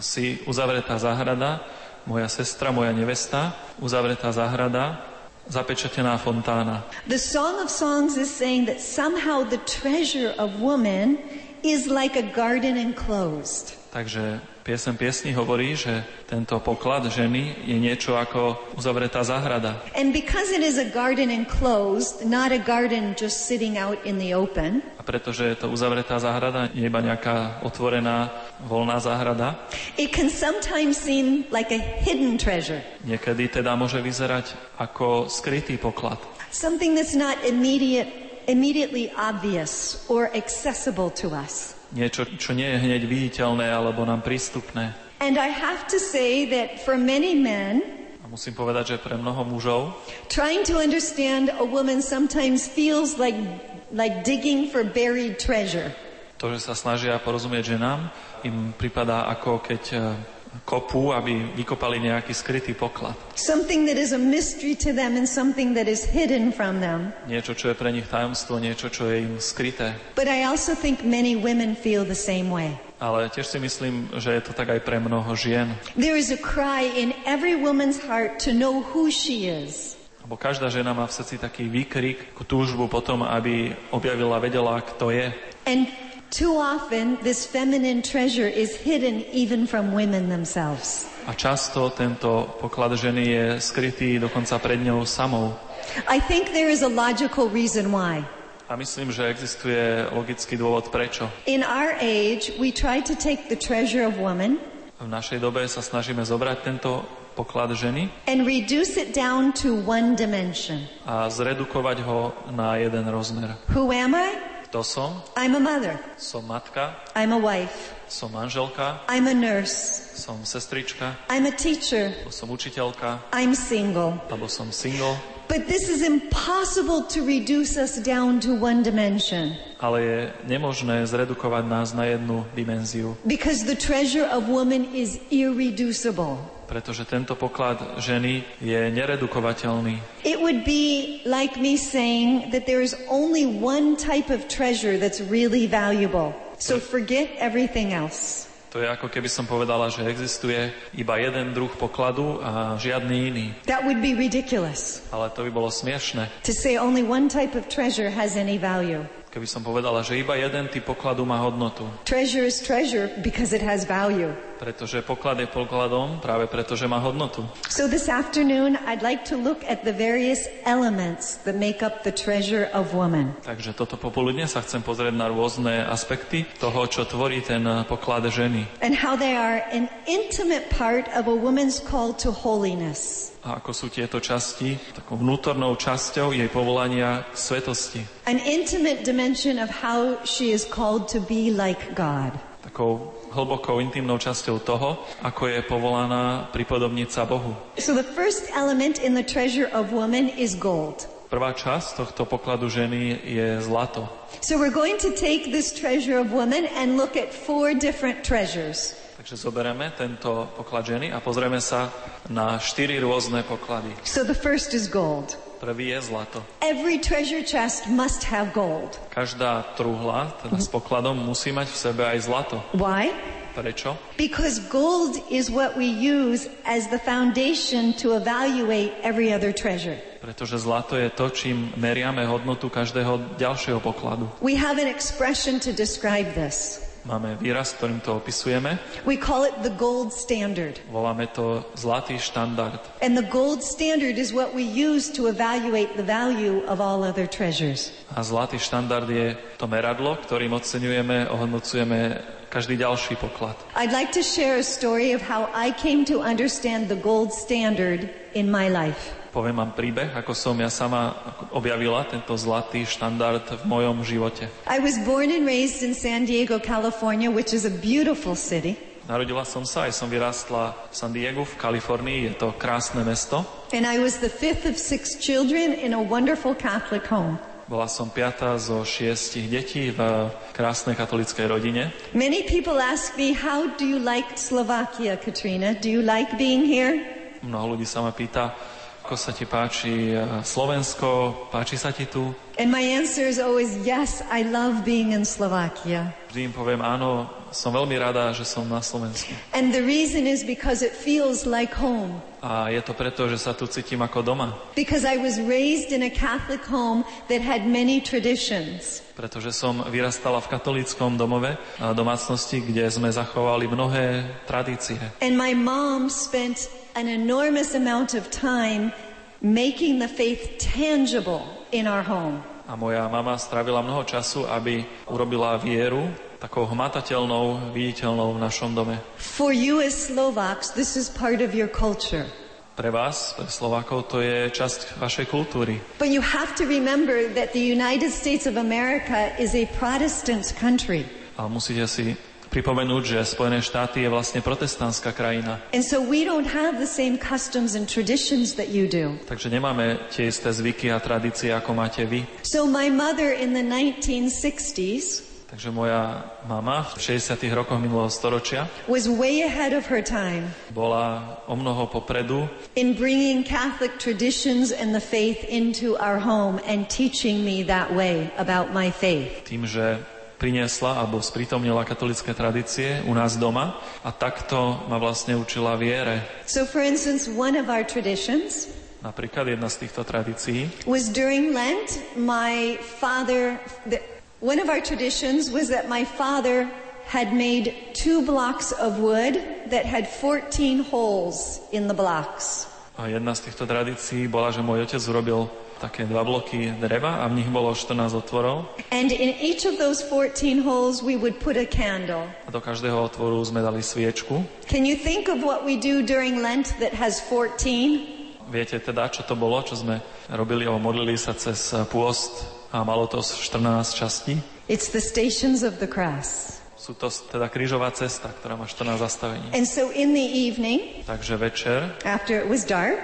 Si uzavretá záhrada, moja sestra, moja nevesta, uzavretá záhrada, zapečatená fontána. The Song of Songs is saying that somehow the treasure of woman is like a garden enclosed. Takže piesem piesni hovorí, že tento poklad ženy je niečo ako uzavretá záhrada. And because it is a garden enclosed, not a garden just sitting out in the open, A pretože je to uzavretá záhrada, nie iba nejaká otvorená, voľná záhrada, it can sometimes seem like a hidden treasure, niekedy teda môže vyzerať ako skrytý poklad. something that's not immediate, immediately obvious or accessible to us. Niečo, čo nie je hneď viditeľné alebo nám prístupné. And I have to say that for many men, A musím povedať, že pre mnoho mužov trying to understand a woman sometimes feels like, like digging for buried treasure. to, že sa snažia porozumieť ženám, im pripadá ako keď kopú, aby vykopali nejaký skrytý poklad. Something that is a mystery to them and something that is hidden from them. Niečo, čo je pre nich tajomstvo, niečo, čo je im skryté. But I also think many women feel the same way. Ale tiež si myslím, že je to tak aj pre mnoho žien. There is a cry in every woman's heart to know who she is. Lebo každá žena má v srdci taký výkrik, túžbu potom, aby objavila, vedela, kto je. And Too often, this feminine treasure is hidden even from women themselves. A často tento poklad ženy je skrytý dokonca pred ňou samou. I think there is a logical reason why. A myslím, že existuje logický dôvod prečo. In our age, we try to take the treasure of woman V našej dobe sa snažíme zobrať tento poklad ženy and reduce it down to one dimension. a zredukovať ho na jeden rozmer. Who am I? Kto som? I'm a mother. Som matka, I'm a wife. som manželka, I'm a nurse. som sestrička, I'm a teacher. alebo som učiteľka, I'm single. alebo som single. But this is impossible to reduce us down to one dimension Ale je nemožné zredukovať nás na jednu dimenziu, because the treasure of woman is irreducible. Pretože tento poklad ženy je neredukovateľný. It would be like me saying that there is only one type of treasure that's really valuable. So forget everything else. To je ako keby som povedala, že existuje iba jeden druh pokladu a žiadny iný. That would be ridiculous Ale to by bolo smiešne, to say only one type of treasure has any value. Keby som povedala, že iba jeden typ pokladu má hodnotu. Treasure is treasure because it has value. Pretože poklad je pokladom práve preto, že má hodnotu. So this afternoon, I'd like to look at the various elements that make up the treasure of woman. Takže toto popoludne sa chcem pozrieť na rôzne aspekty toho, čo tvorí ten poklad ženy. and how they are an intimate part of a woman's call to holiness. A ako sú tieto časti takou vnútornou časťou jej povolania k svetosti. An intimate dimension of how she is called to be like God. Takou hlbokou intimnou časťou toho, ako je povolaná pripodobniť sa Bohu. So the first element in the treasure of woman is gold. Prvá časť tohto pokladu ženy je zlato. So we're going to take this treasure of woman and look at four different treasures. Takže zoberieme tento poklad ženy a pozrieme sa na štyri rôzne poklady. So the first is gold. Prvý je zlato. Every treasure chest must have gold. Každá truhla, teda s pokladom, musí mať v sebe aj zlato. Why? Prečo? Because gold is what we use as the foundation to evaluate every other treasure. Pretože zlato je to, čím meriame hodnotu každého ďalšieho pokladu. We have an expression to describe this. Máme výraz, ktorým to opisujeme. We call it the gold standard. Voláme to zlatý štandard. And the gold standard is what we use to evaluate the value of all other treasures. A zlatý štandard je to meradlo, ktorým oceňujeme, ohodnocujeme každý ďalší poklad. I'd like to share a story of how I came to understand the gold standard in my life. Poviem vám príbeh, ako som ja sama objavila tento zlatý štandard v mojom živote. I was born and raised in San Diego, California, which is a beautiful city. Narodila som sa, aj som vyrástla v San Diego v Kalifornii, je to krásne mesto. And I was the fifth of six children in a wonderful Catholic home. Bola som piatá zo šiestich detí v krásnej katolickej rodine. Many people ask me, How do you like Slovakia, Katrina? Do you like being here? Mnoho ľudí sa ma pýta, ako sa ti páči eh, Slovensko, páči sa ti tu? And my answer is always, Yes, I love being in Slovakia. Vždy im poviem, áno, som veľmi rada, že som na Slovensku. And the reason is because it feels like home. A je to preto, že sa tu cítim ako doma. Because I was raised in a Catholic home that had many traditions. Pretože som vyrastala v katolíckom domove a domácnosti, kde sme zachovali mnohé tradície. And my mom spent an enormous amount of time making the faith tangible in our home. A moja mama strávila mnoho času, aby urobila vieru takou hmatateľnou, viditeľnou v našom dome. For you as Slovaks, this is part of your culture. Pre vás, pre Slovákov, to je časť vašej kultúry. But you have to remember that the United States of America is a Protestant country. Ale musíte si pripomenúť, že Spojené štáty je vlastne protestantská krajina. And so we don't have the same customs and traditions that you do. Takže nemáme tie isté zvyky a tradície, ako máte vy. So my mother in the 1960s Takže moja mama v 60. rokoch minulého storočia was way ahead of her time bola o mnoho popredu in bringing Catholic traditions and the faith into our home and teaching me that way about my faith. tým, že priniesla alebo sprítomnila katolické tradície u nás doma a takto ma vlastne učila viere. So for instance, one of our traditions Napríklad jedna z týchto tradícií was during Lent, my father, the, One of our traditions was that my father had made two blocks of wood that had 14 holes in the blocks. A jedna z týchto tradícií bola, že môj otec urobil také dva bloky dreva a v nich bolo 14 otvorov. And in each of those 14 holes, we would put a candle. A do každého otvoru sme dali sviečku. Can you think of what we do during Lent that has 14? Viete teda, čo to bolo, čo sme robili, alebo modlili sa cez pôst a malo to 14 častí? It's the stations of the cross. Sú to teda krížová cesta, ktorá má 14 zastavení. And so in the evening, Takže večer, after it was dark,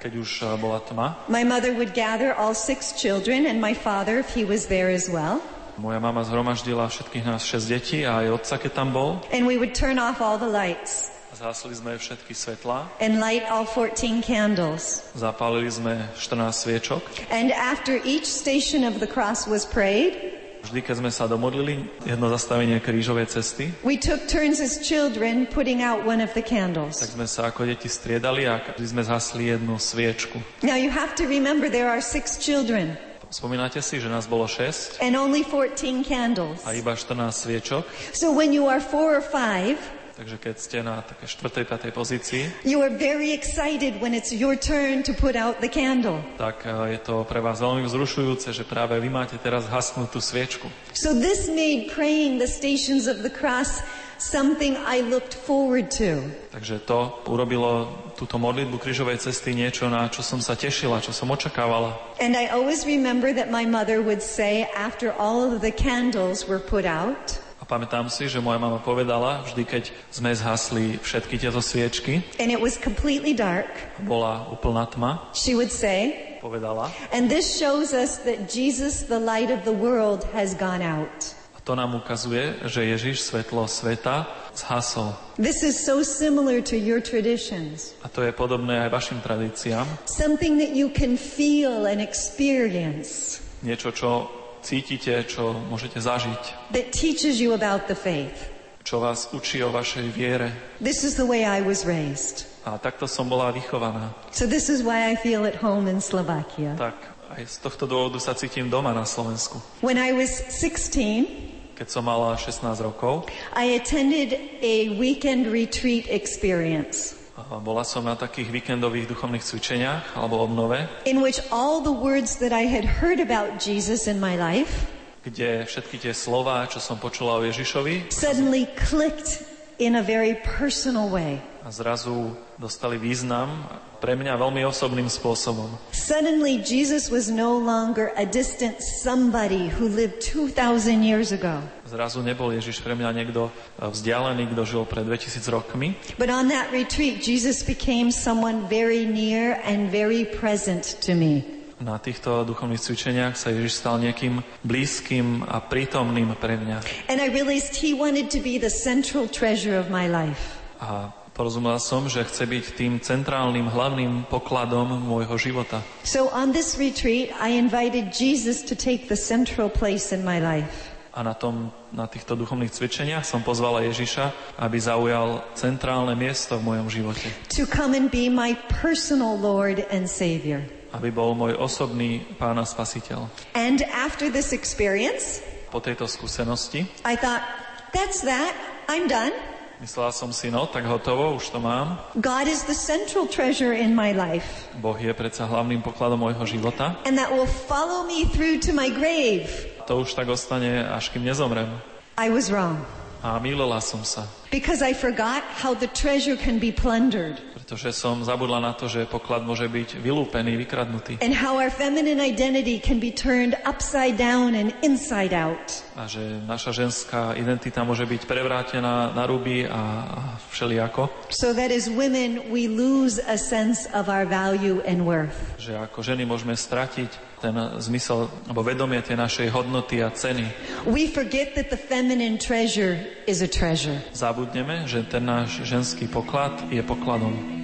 keď už eh, bola tma, my mother would gather all six children and my father, if he was there as well. moja mama zhromaždila všetkých nás 6 detí a aj otca, keď tam bol. And we would turn off all the lights Zhasli sme všetky svetlá, and light all 14 candles. zapálili sme 14 sviečok. And after each station of the cross was prayed, Vždy, keď sme sa domodlili, jedno zastavenie krížovej cesty, we took turns as children putting out one of the tak candles. sme sa ako deti striedali a každý sme zhasli jednu sviečku. Now you have to remember there are six children Spomínate si, že nás bolo 6 and only 14 candles. a iba 14 sviečok, So when you are four or five, takže keď ste na také 4. 5. pozícii, you are very excited when it's your turn to put out the candle. tak eh, je to pre vás veľmi vzrušujúce, že práve vy máte teraz hasnúť tú sviečku. So this made praying the stations of the cross something I looked forward to. Takže to urobilo túto modlitbu krížovej cesty niečo, na čo som sa tešila, čo som očakávala. And I always remember that my mother would say after all of the candles were put out, pamätám si, že moja mama povedala, vždy keď sme zhasli všetky tieto sviečky, and it was completely dark, bola úplná tma, she would say, povedala, and this shows us that Jesus, the light of the world, has gone out. a to nám ukazuje, že Ježiš, svetlo sveta, zhasol. This is so similar to your traditions. A to je podobné aj vašim tradíciám. Something that you can feel and experience Niečo, čo cítite, čo môžete zažiť, that teaches you about the faith. čo vás učí o vašej viere. This is the way I was raised. A takto som bola vychovaná. So this is why I feel at home in Slovakia. Tak aj z tohto dôvodu sa cítim doma na Slovensku. When I was 16, Keď som mala 16 rokov, I attended a weekend retreat experience bola som na takých víkendových duchovných cvičeniach alebo obnove, in which all the words that I had heard about Jesus in my life kde všetky tie slová, čo som počula o Ježišovi, suddenly clicked in a very personal way. a zrazu dostali význam pre mňa veľmi osobným spôsobom. Suddenly, Jesus was no longer a distant somebody who lived 2,000 years ago. Zrazu nebol Ježiš pre mňa niekto vzdialený, kto žil pred 2000 rokmi, But on that retreat, Jesus became someone very near and very present to me. Na týchto duchovných cvičeniach sa Ježiš stal niekým blízkym a prítomným pre mňa. And I realized he wanted to be the central treasure of my life. A porozumel som, že chce byť tým centrálnym, hlavným pokladom môjho života. So on this retreat, I invited Jesus to take the central place in my life. A na, tom, na týchto duchovných cvičeniach som pozvala Ježiša, aby zaujal centrálne miesto v mojom živote. To come and be my personal Lord and Savior. Aby bol môj osobný pán a spasiteľ. And after this experience, Po tejto skúsenosti I thought, that's that. I'm done. myslela som si, no tak hotovo, už to mám. God is the central treasure in my life. Boh je predsa hlavným pokladom môjho života. And that will follow me through to my grave. To už tak ostane, až kým nezomrem. I was wrong. A mýlila som sa, Because I forgot how the treasure can be plundered. pretože som zabudla na to, že poklad môže byť vylúpený, vykradnutý. And how our feminine identity can be turned upside down and inside out. A že naša ženská identita môže byť prevrátená na ruby a, a všelijako. So that as women, we lose a sense of our value and worth. Že ako ženy môžeme stratiť ten zmysel, alebo vedomie tej našej hodnoty a ceny. We forget that the feminine treasure is a treasure. Zabudneme, že ten náš ženský poklad je pokladom.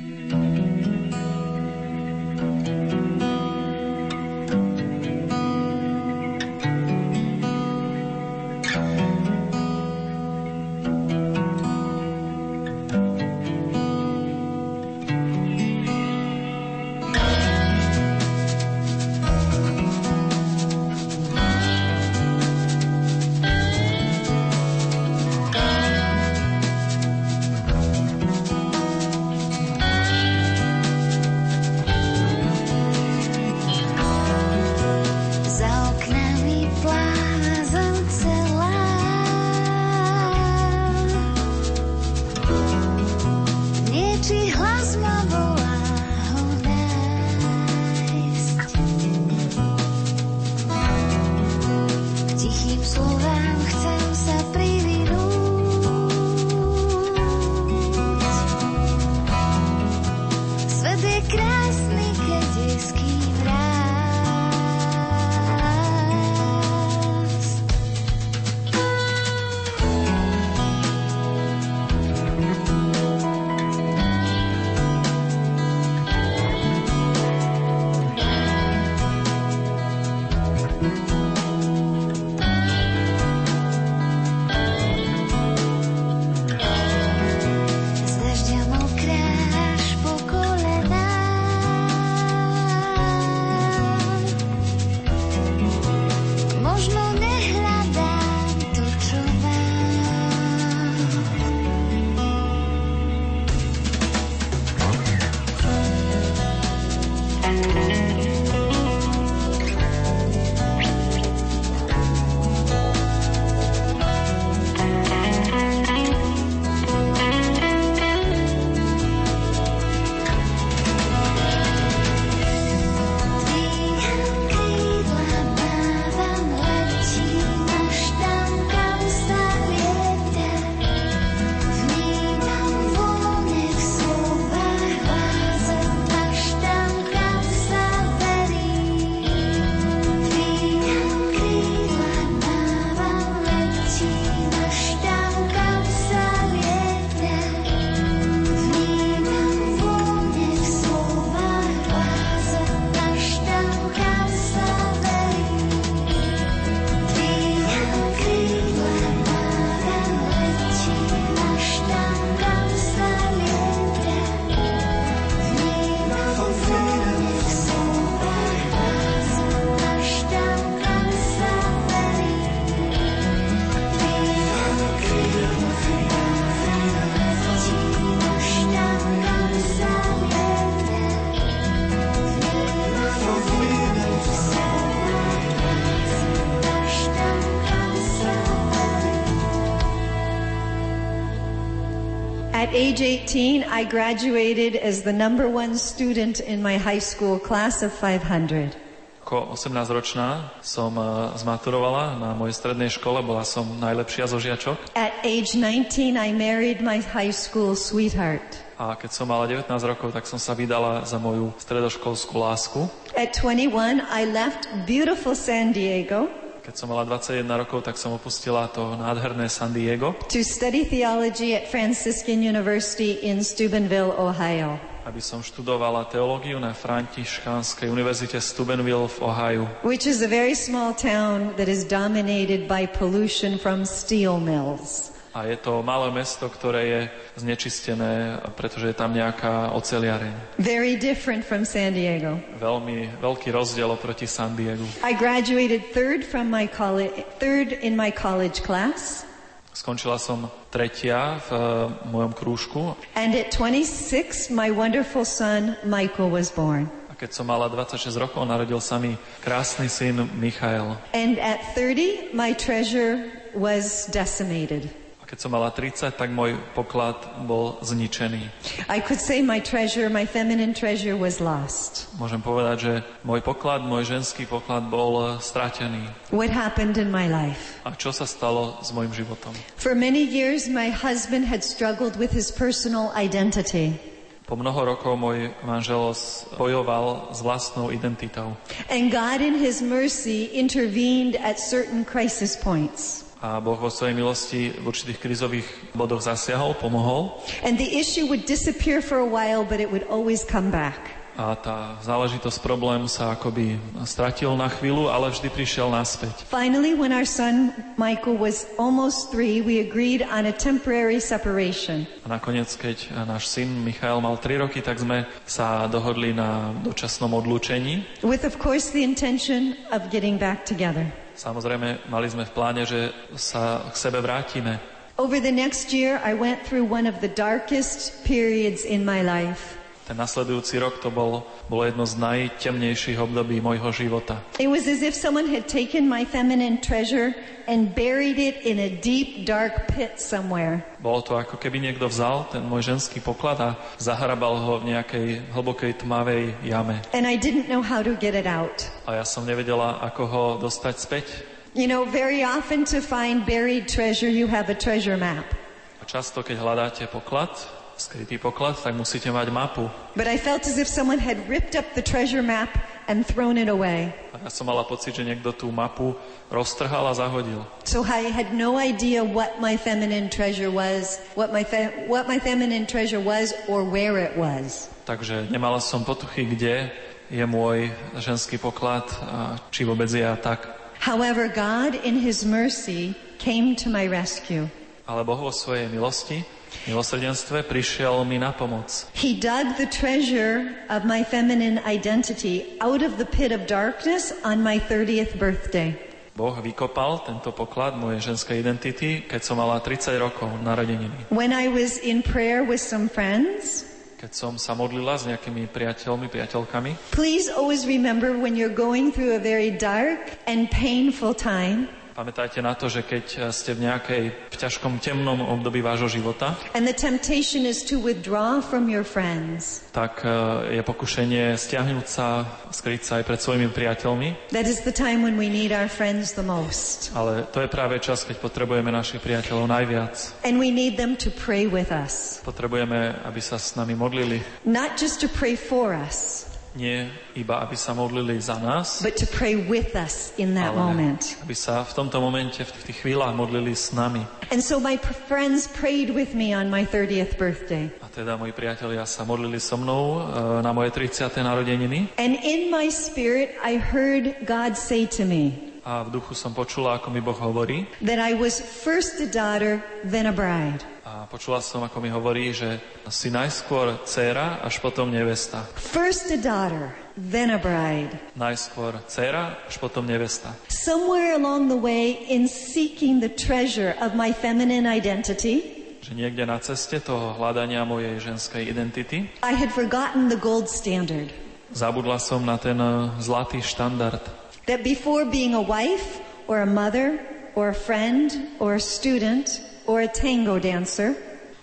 At age 18, I graduated as the number one student in my high school class of 500. Ako 18-ročná som eh, zmaturovala na mojej strednej škole, bola som najlepšia zo žiačok. At age 19, I married my high school sweetheart. A keď som mala 19 rokov, tak som sa vydala za moju stredoškolskú lásku. At 21, I left beautiful San Diego Keď som mala 21 rokov, tak som opustila to nádherné San Diego, to study theology at Franciscan University in Steubenville, Ohio. aby som študovala teológiu na Františkánskej univerzite Steubenville v Ohio. which is a very small town that is dominated by pollution from steel mills. A je to malé mesto, ktoré je znečistené, pretože je tam nejaká oceliareň. Very different from San Diego. Veľmi veľký rozdiel oproti San Diego. I graduated third from my college, third in my college class, Skončila som tretia v eh, mojom krúžku and at 26, my wonderful son Michael was born. a keď som mala 26 rokov, narodil sa mi krásny syn Michael. And at 30, my treasure was decimated. Keď som mala 30, tak môj poklad bol zničený. I could say my treasure, my feminine treasure, was lost. Môžem povedať, že môj poklad, môj ženský poklad bol eh, stratený. What happened in my life? A čo sa stalo s môjim životom? For many years, my husband had struggled with his personal identity. Po mnoho rokov môj manžel bojoval s vlastnou identitou. And God, in His mercy, intervened at certain crisis points. A Boh vo svojej milosti v určitých krizových bodoch zasiahol, pomohol. And the issue would disappear for a while, but it would always come back. A tá záležitosť, problém sa akoby stratil na chvíľu, ale vždy prišiel naspäť. Finally, when our son Michael was almost three, we agreed on a temporary separation. A nakoniec, keď náš syn Michael mal 3 roky, tak sme sa dohodli na dočasnom odlúčení. With, of course, the intention of getting back together. Samozrejme, mali sme v pláne, že sa k sebe vrátime. Over the next year, I went through one of the darkest periods in my life. Ten nasledujúci rok to bol, bolo jedno z najtemnejších období môjho života. It was as if someone had taken my feminine treasure and buried it in a deep, dark pit somewhere. Bolo to ako keby niekto vzal ten môj ženský poklad a zahrabal ho v nejakej hlbokej tmavej jame. And I didn't know how to get it out. A ja som nevedela, ako ho dostať späť. You know, very often to find buried treasure, you have a treasure map. A často, keď hľadáte poklad, skrytý poklad, tak musíte mať mapu. But I felt as if someone had ripped up the treasure map and thrown it away. A ja som mala pocit, že niekto tú mapu roztrhal a zahodil. So I had no idea what my feminine treasure was, what my, fe- what my feminine treasure was, or where it was. Takže nemala som potuchy, kde je môj ženský poklad, a či vôbec je a tak. However, God, in His mercy, came to my rescue. Ale Boh vo svojej milosti, milosrdenstve prišiel mi na pomoc. He dug the treasure of my feminine identity out of the pit of darkness on my 30th birthday. Boh vykopal tento poklad mojej ženskej identity, keď som mala 30 rokov narodeniny. When I was in prayer with some friends, Keď som sa modlila s nejakými priateľmi, priateľkami, please always remember when you're going through a very dark and painful time pamätajte na to, že keď ste v nejakej v ťažkom temnom období vášho života, and the temptation is to withdraw from your friends. tak e, je pokušenie stiahnuť sa, skryť sa aj pred svojimi priateľmi, That is the time when we need our friends the most. ale to je práve čas, keď potrebujeme našich priateľov najviac. And we need them to pray with us. Potrebujeme, aby sa s nami modlili. Not just to pray for us, Nie iba, aby sa modlili za nás, but to pray with us in that ale moment. aby sa v tomto momente, v tých chvíľach modlili s nami. And so my friends prayed with me on my 30th birthday. A teda moji priatelia sa modlili so mnou e, na moje 30. narodeniny And in my spirit, I heard God say to me a v duchu som počula, ako mi Boh hovorí that I was first a daughter, then a bride. A počula som, ako mi hovorí, že si najskôr dcéra, až potom nevesta. First a daughter, then a bride. Najskôr dcéra, až potom nevesta. Somewhere along the way, in seeking the treasure of my feminine identity, Že niekde na ceste toho hľadania mojej ženskej identity I had forgotten the gold standard. zabudla som na ten e, zlatý štandard. That before being a wife, or a mother, or a friend, or a student, or a tango dancer,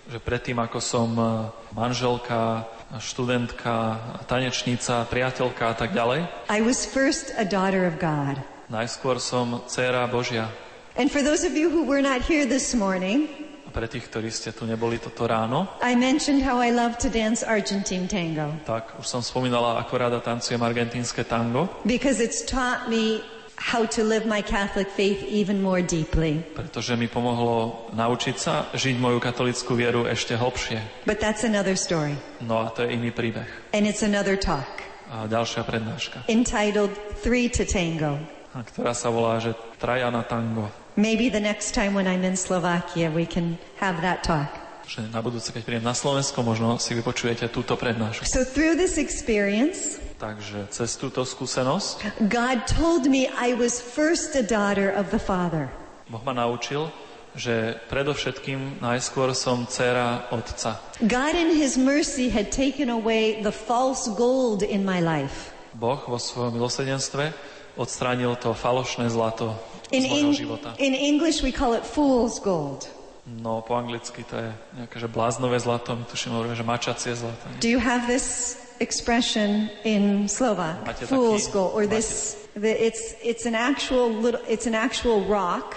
že predtým, ako som e, manželka, študentka, tanečnica, priateľka a tak ďalej, I was first a daughter of God. najskôr som dcéra Božia. And for those of you who were not here this morning, pre tých, ktorí ste tu neboli toto ráno, I mentioned how I love to dance Argentine tango tak už som spomínala, ako rada tancujem argentínske tango, because it's taught me how to live my Catholic faith even more deeply. pretože mi pomohlo naučiť sa žiť moju katolickú vieru ešte hlbšie. But that's another story. No a to je iný príbeh. And it's another talk A ďalšia prednáška, entitled Three to Tango. a ktorá sa volá, že Traja na tango. Maybe the next time when I'm in Slovakia, we can have that talk. Že na budúce, keď prídem na Slovensko, možno si vypočujete túto prednášku. So through this experience, Takže cez túto skúsenosť God told me I was first a daughter of the Father. Boh ma naučil, že predovšetkým najskôr som dcera otca. God in His mercy had taken away the false gold in my life. Boh vo svojom milosrdenstve odstránil to falošné zlato In, z môjho života. in English, we call it fool's gold. No po anglicky to je nejaké, že bláznové zlato, my tuším, hovoríme, že mačacie zlato. Do you have this expression in Slovak? Máte Fool's gold, or máte- this? The, it's it's an actual little. It's an actual rock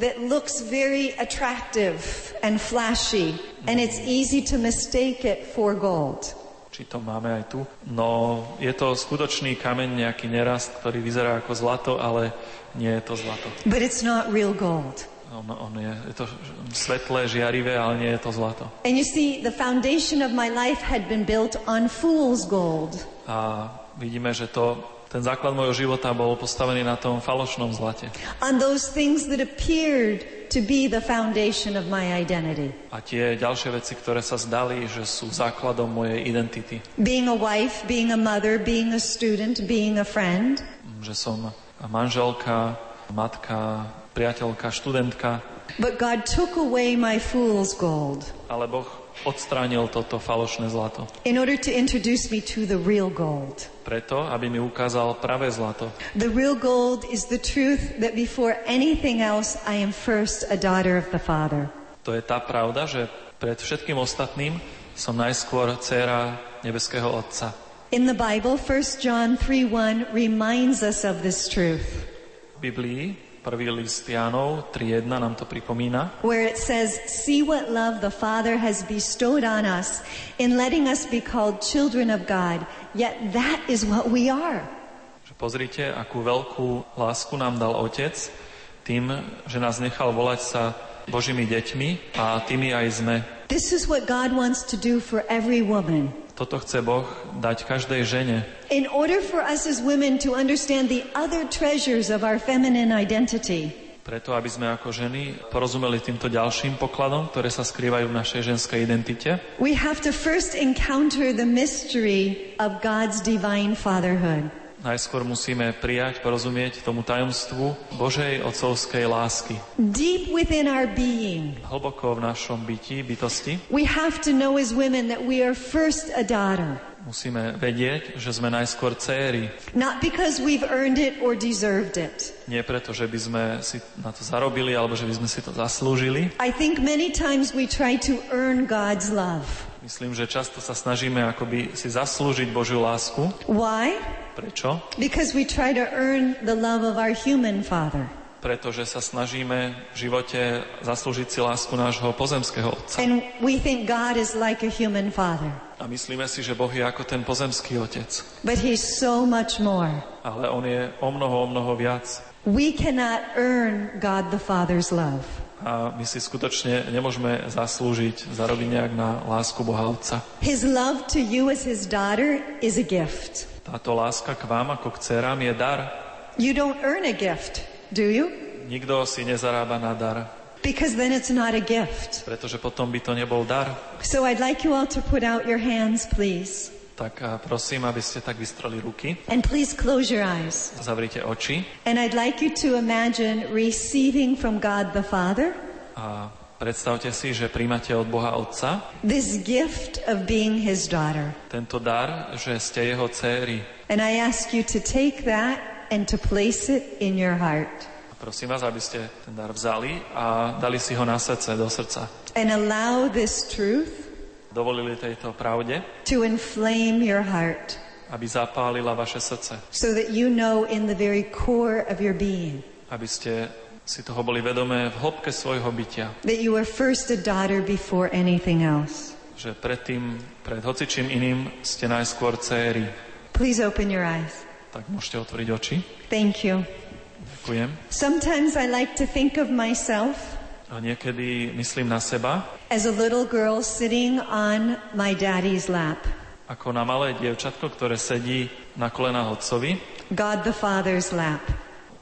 that looks very attractive and flashy, and it's easy to mistake it for gold. Či to máme aj tu. No je to skutočný kameň, nejaký nerast, ktorý vyzerá ako zlato, ale nie je to zlato. But it's not real gold. On, on je, je to svetlé, žiarivé, ale nie je to zlato. And you see, the foundation of my life had been built on fool's gold. A vidíme, že to, ten základ môjho života bol postavený na tom falošnom zlate. on those things that appeared to be the foundation of my identity. A tie ďalšie veci, ktoré sa zdali, že sú základom mojej identity. Being a wife, being a mother, being a student, being a friend. Že som manželka, matka, priateľka, študentka. But God took away my fool's gold Ale Boh odstránil toto falošné zlato. in order to introduce me to the real gold. Preto, aby mi ukázal pravé zlato. The real gold is the truth that before anything else, I am first a daughter of the Father. To je tá pravda, že pred všetkým ostatným som najskôr dcéra nebeského Otca. In the Bible, 1 John 3 1 reminds us of this truth, Biblii, prvý list Jánov 3.1 nám to pripomína, where it says, See what love the Father has bestowed on us in letting us be called children of God, yet that is what we are. že pozrite, akú veľkú lásku nám dal Otec tým, že nás nechal volať sa Božími deťmi a tými aj sme. This is what God wants to do for every woman. Toto chce Boh dať každej žene, In order for us as women to understand the other treasures of our feminine identity, preto aby sme ako ženy porozumeli týmto ďalším pokladom, ktoré sa skrývajú v našej ženskej identite, we have to first encounter the mystery of God's divine fatherhood. Najskôr musíme prijať, porozumieť tomu tajomstvu Božej otcovskej lásky. Deep within our being, Hlboko v našom byti, bytosti, we have to know as women that we are first a daughter, musíme vedieť, že sme najskôr céry. not because we've earned it or deserved it. Nie preto, že by sme si na to zarobili, alebo že by sme si to zaslúžili. I think many times we try to earn God's love. Myslím, že často sa snažíme akoby si zaslúžiť Božiu lásku. Why? Prečo? Because we try to earn the love of our human father. Pretože sa snažíme v živote zaslúžiť si lásku nášho pozemského otca. And we think God is like a human father. A myslíme si, že Boh je ako ten pozemský otec. But he's so much more. Ale on je o mnoho, o mnoho viac. We cannot earn God the Father's love. A my si skutočne nemôžeme zaslúžiť, zarobiť nejak na lásku Boha Otca. His love to you as his daughter is a gift. Táto láska k vám ako k dcerám je dar. You don't earn a gift, do you? Nikto si nezarába na dar, Because then it's not a gift. pretože potom by to nebol dar. So I'd like you all to put out your hands, please. Tak a prosím, aby ste tak vystrali ruky, And please close your eyes. zavrite oči And I'd like you to imagine receiving from God the Father a predstavte si, že príjmate od Boha Otca this gift of being his daughter. tento dar, že ste jeho céry. And I ask you to take that and to place it in your heart. Prosím vás, aby ste ten dar vzali a dali si ho na srdce, do srdca. And allow this truth Dovolili tejto pravde, to inflame your heart aby zapálila vaše srdce. so that you know in the very core of your being Aby ste si toho boli vedomé v hĺbke svojho bytia. that you are first a daughter before anything else. Že predtým, pred hocičím iným ste najskôr céry. Please open your eyes. Tak môžete otvoriť oči. Thank you. Ďakujem. Sometimes I like to think of myself A niekedy myslím na seba, as a little girl sitting on my daddy's lap, ako na malé dievčatko, ktoré sedí na kolenách otcovi, God the Father's lap.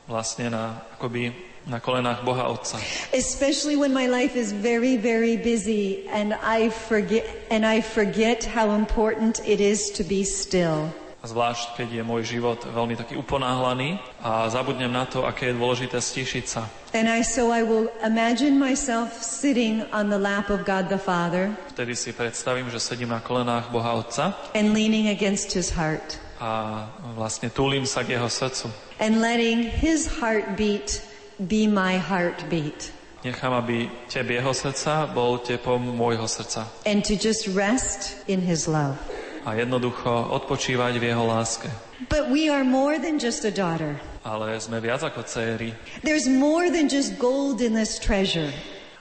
vlastne na, akoby na kolenách Boha Otca. Especially when my life is very, very busy and I forget and I forget how important it is to be still. Zvlášť, keď je môj život veľmi taký uponáhlaný a zabudnem na to, aké je dôležité stíšiť sa. And I so I will imagine myself sitting on the lap of God the Father Vtedy si predstavím, že sedím na kolenách Boha Otca and leaning against his heart a vlastne túlim sa k jeho srdcu. and letting his heartbeat be my heartbeat Nechám, aby teb jeho srdca bol tepom môjho srdca. and to just rest in his love. A jednoducho odpočívať v jeho láske. But we are more than just a daughter. Ale sme viac ako céry. There's more than just gold in this treasure.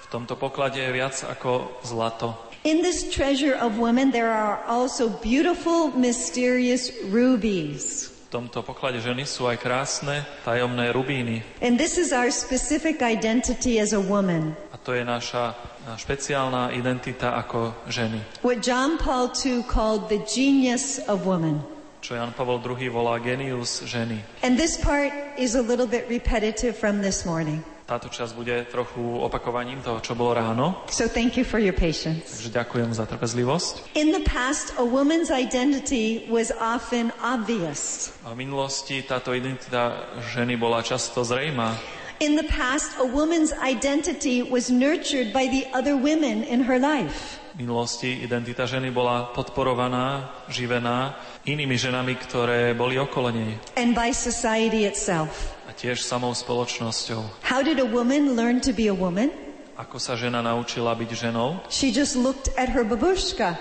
V tomto poklade je viac ako zlato. In this treasure of women, there are also beautiful, mysterious rubies. V tomto poklade ženy sú aj krásne tajomné rubíny. And this is our specific identity as a woman. A to je naša špeciálna identita ako ženy. What John Paul II called the genius of woman. Čo Jan Pavel II volá genius ženy. And this part is a little bit repetitive from this morning. Táto časť bude trochu opakovaním toho, čo bolo ráno. So thank you for your patience. Takže ďakujem za trpezlivosť. In the past, a woman's identity was often obvious. V minulosti táto identita ženy bola často zrejmá. In the past, a woman's identity was nurtured by the other women in her life. V minulosti identita ženy bola podporovaná, živená inými ženami, ktoré boli okolo nej. and by society itself. A tiež samou spoločnosťou. How did a woman learn to be a woman? Ako sa žena naučila byť ženou? She just looked at her babushka,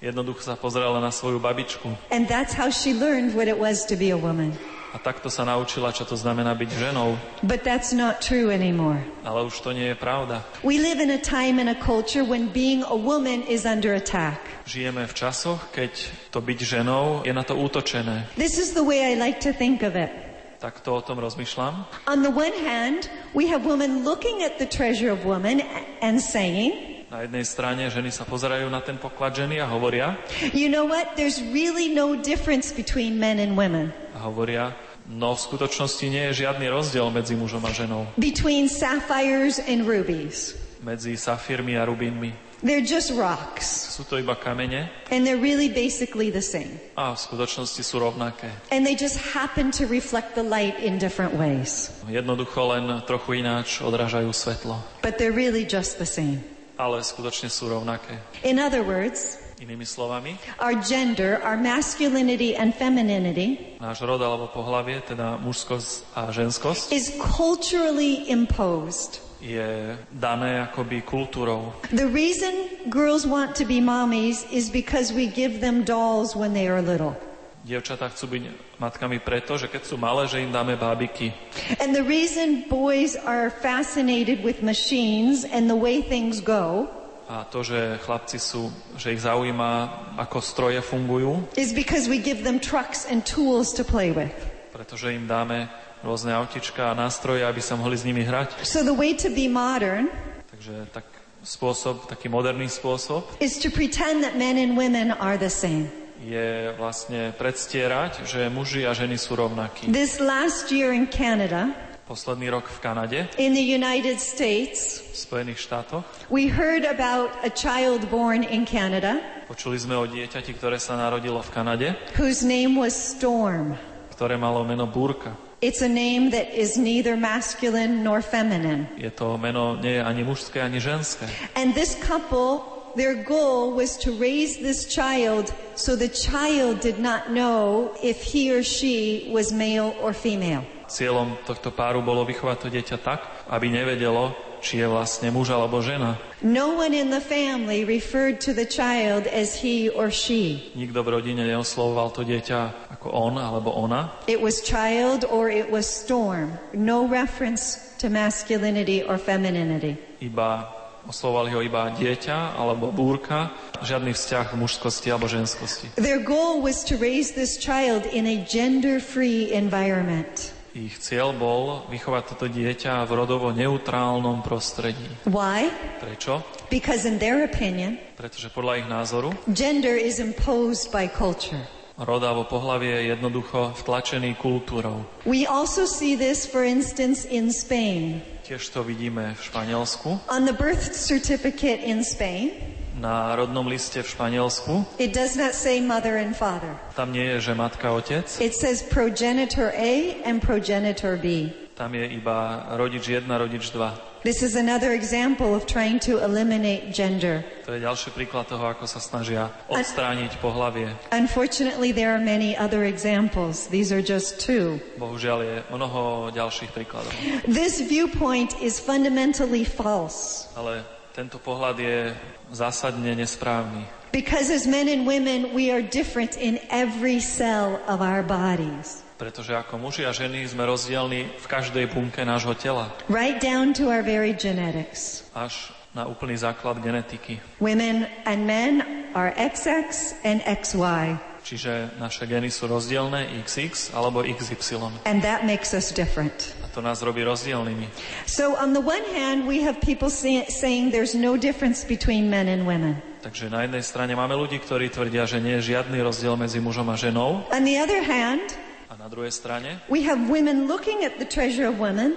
Jednoducho sa pozrela na svoju babičku. and that's how she learned what it was to be a woman. A takto sa naučila, čo to znamená byť ženou. But that's not true anymore. Ale už to nie je pravda. We live in a time and a culture when being a woman is under attack. Žijeme v časoch, keď to byť ženou je na to útočené. This is the way I like to think of it. Takto o tom rozmýšľam. On the one hand, we have women looking at the treasure of woman and saying, Na jednej strane ženy sa pozerajú na ten poklad ženy a hovoria, you know what? There's really no difference between men and women. Hovoria, no v skutočnosti nie je žiadny rozdiel medzi mužom a ženou. Between sapphires and rubies. Medzi safírmi a rubínmi. They're just rocks. Sú to iba kamene And they're really basically the same. a v skutočnosti sú rovnaké. And they just happen to reflect the light in different ways. Jednoducho len trochu ináč odrážajú svetlo. But they're really just the same. Ale skutočne sú rovnaké. In other words, Inými slovami, our gender, our masculinity and femininity náš rod alebo pohlavie, teda mužskosť a ženskosť, is culturally imposed. je dané akoby kultúrou. The reason girls want to be mommies is because we give them dolls when they are little. Dievčatá chcú byť matkami preto, že keď sú malé, že im dáme bábiky. And the reason boys are fascinated with machines and the way things go A to, že chlapci sú, že ich zaujíma, ako stroje fungujú, is because we give them trucks and tools to play with. pretože im dáme rôzne autička a nástroje, aby sa mohli s nimi hrať. So the way to be modern Takže tak spôsob, taký moderný spôsob is to pretend that men and women are the same. je vlastne predstierať, že muži a ženy sú rovnakí. This last year in Canada, Posledný rok v Kanade, in the United States, v Spojených štátoch, we heard about a child born in Canada počuli sme o dieťati, ktoré sa narodilo v Kanade, whose name was Storm. ktoré malo meno Búrka. It's a name that is neither masculine nor feminine. Je to meno nie je ani mužské, ani ženské. And this couple, their goal was to raise this child so the child did not know if he or she was male or female. Cieľom tohto páru bolo vychovať to dieťa tak, aby nevedelo, či je vlastne muž alebo žena. No one in the family referred to the child as he or she. Nikto v rodine neoslovoval to dieťa ako on alebo ona. It was child or it was storm. No reference to masculinity or femininity. Iba oslovovali ho iba dieťa alebo búrka, žiadny vzťah k mužskosti alebo ženskosti. Their goal was to raise this child in a gender-free environment. Ich cieľ bol vychovať toto dieťa v rodovo neutrálnom prostredí. Why? Prečo? Because in their opinion, Pretože podľa ich názoru gender is imposed by culture. rod alebo pohlavie je jednoducho vtlačený kultúrou. We also see this, for instance, in Spain. Tiež to vidíme v Španielsku. On the birth certificate in Spain, Na rodnom liste v Španielsku it does not say mother and father. tam nie je, že matka, otec. It says progenitor A and progenitor B. Tam je iba rodič 1, rodič 2. This is another example of trying to eliminate gender. To je ďalší príklad toho, ako sa snažia odstrániť pohlavie. Unfortunately, there are many other examples. These are just two. Bohužiaľ je mnoho ďalších príkladov. This viewpoint is fundamentally false. Ale tento pohľad je zásadne nesprávny. Because as men and women, we are different in every cell of our bodies, Pretože ako muži a ženy sme rozdielni v každej bunke nášho tela. right down to our very genetics. Až na úplný základ genetiky. Women and men are XX and XY, Čiže naše geny sú rozdielne XX alebo XY. and that makes us different. A to nás robí rozdielnymi. So, on the one hand, we have people say, saying there's no difference between men and women. Takže na jednej strane máme ľudí, ktorí tvrdia, že nie je žiadny rozdiel medzi mužom a ženou. On the other hand, A na druhej strane we have women looking at the treasure of women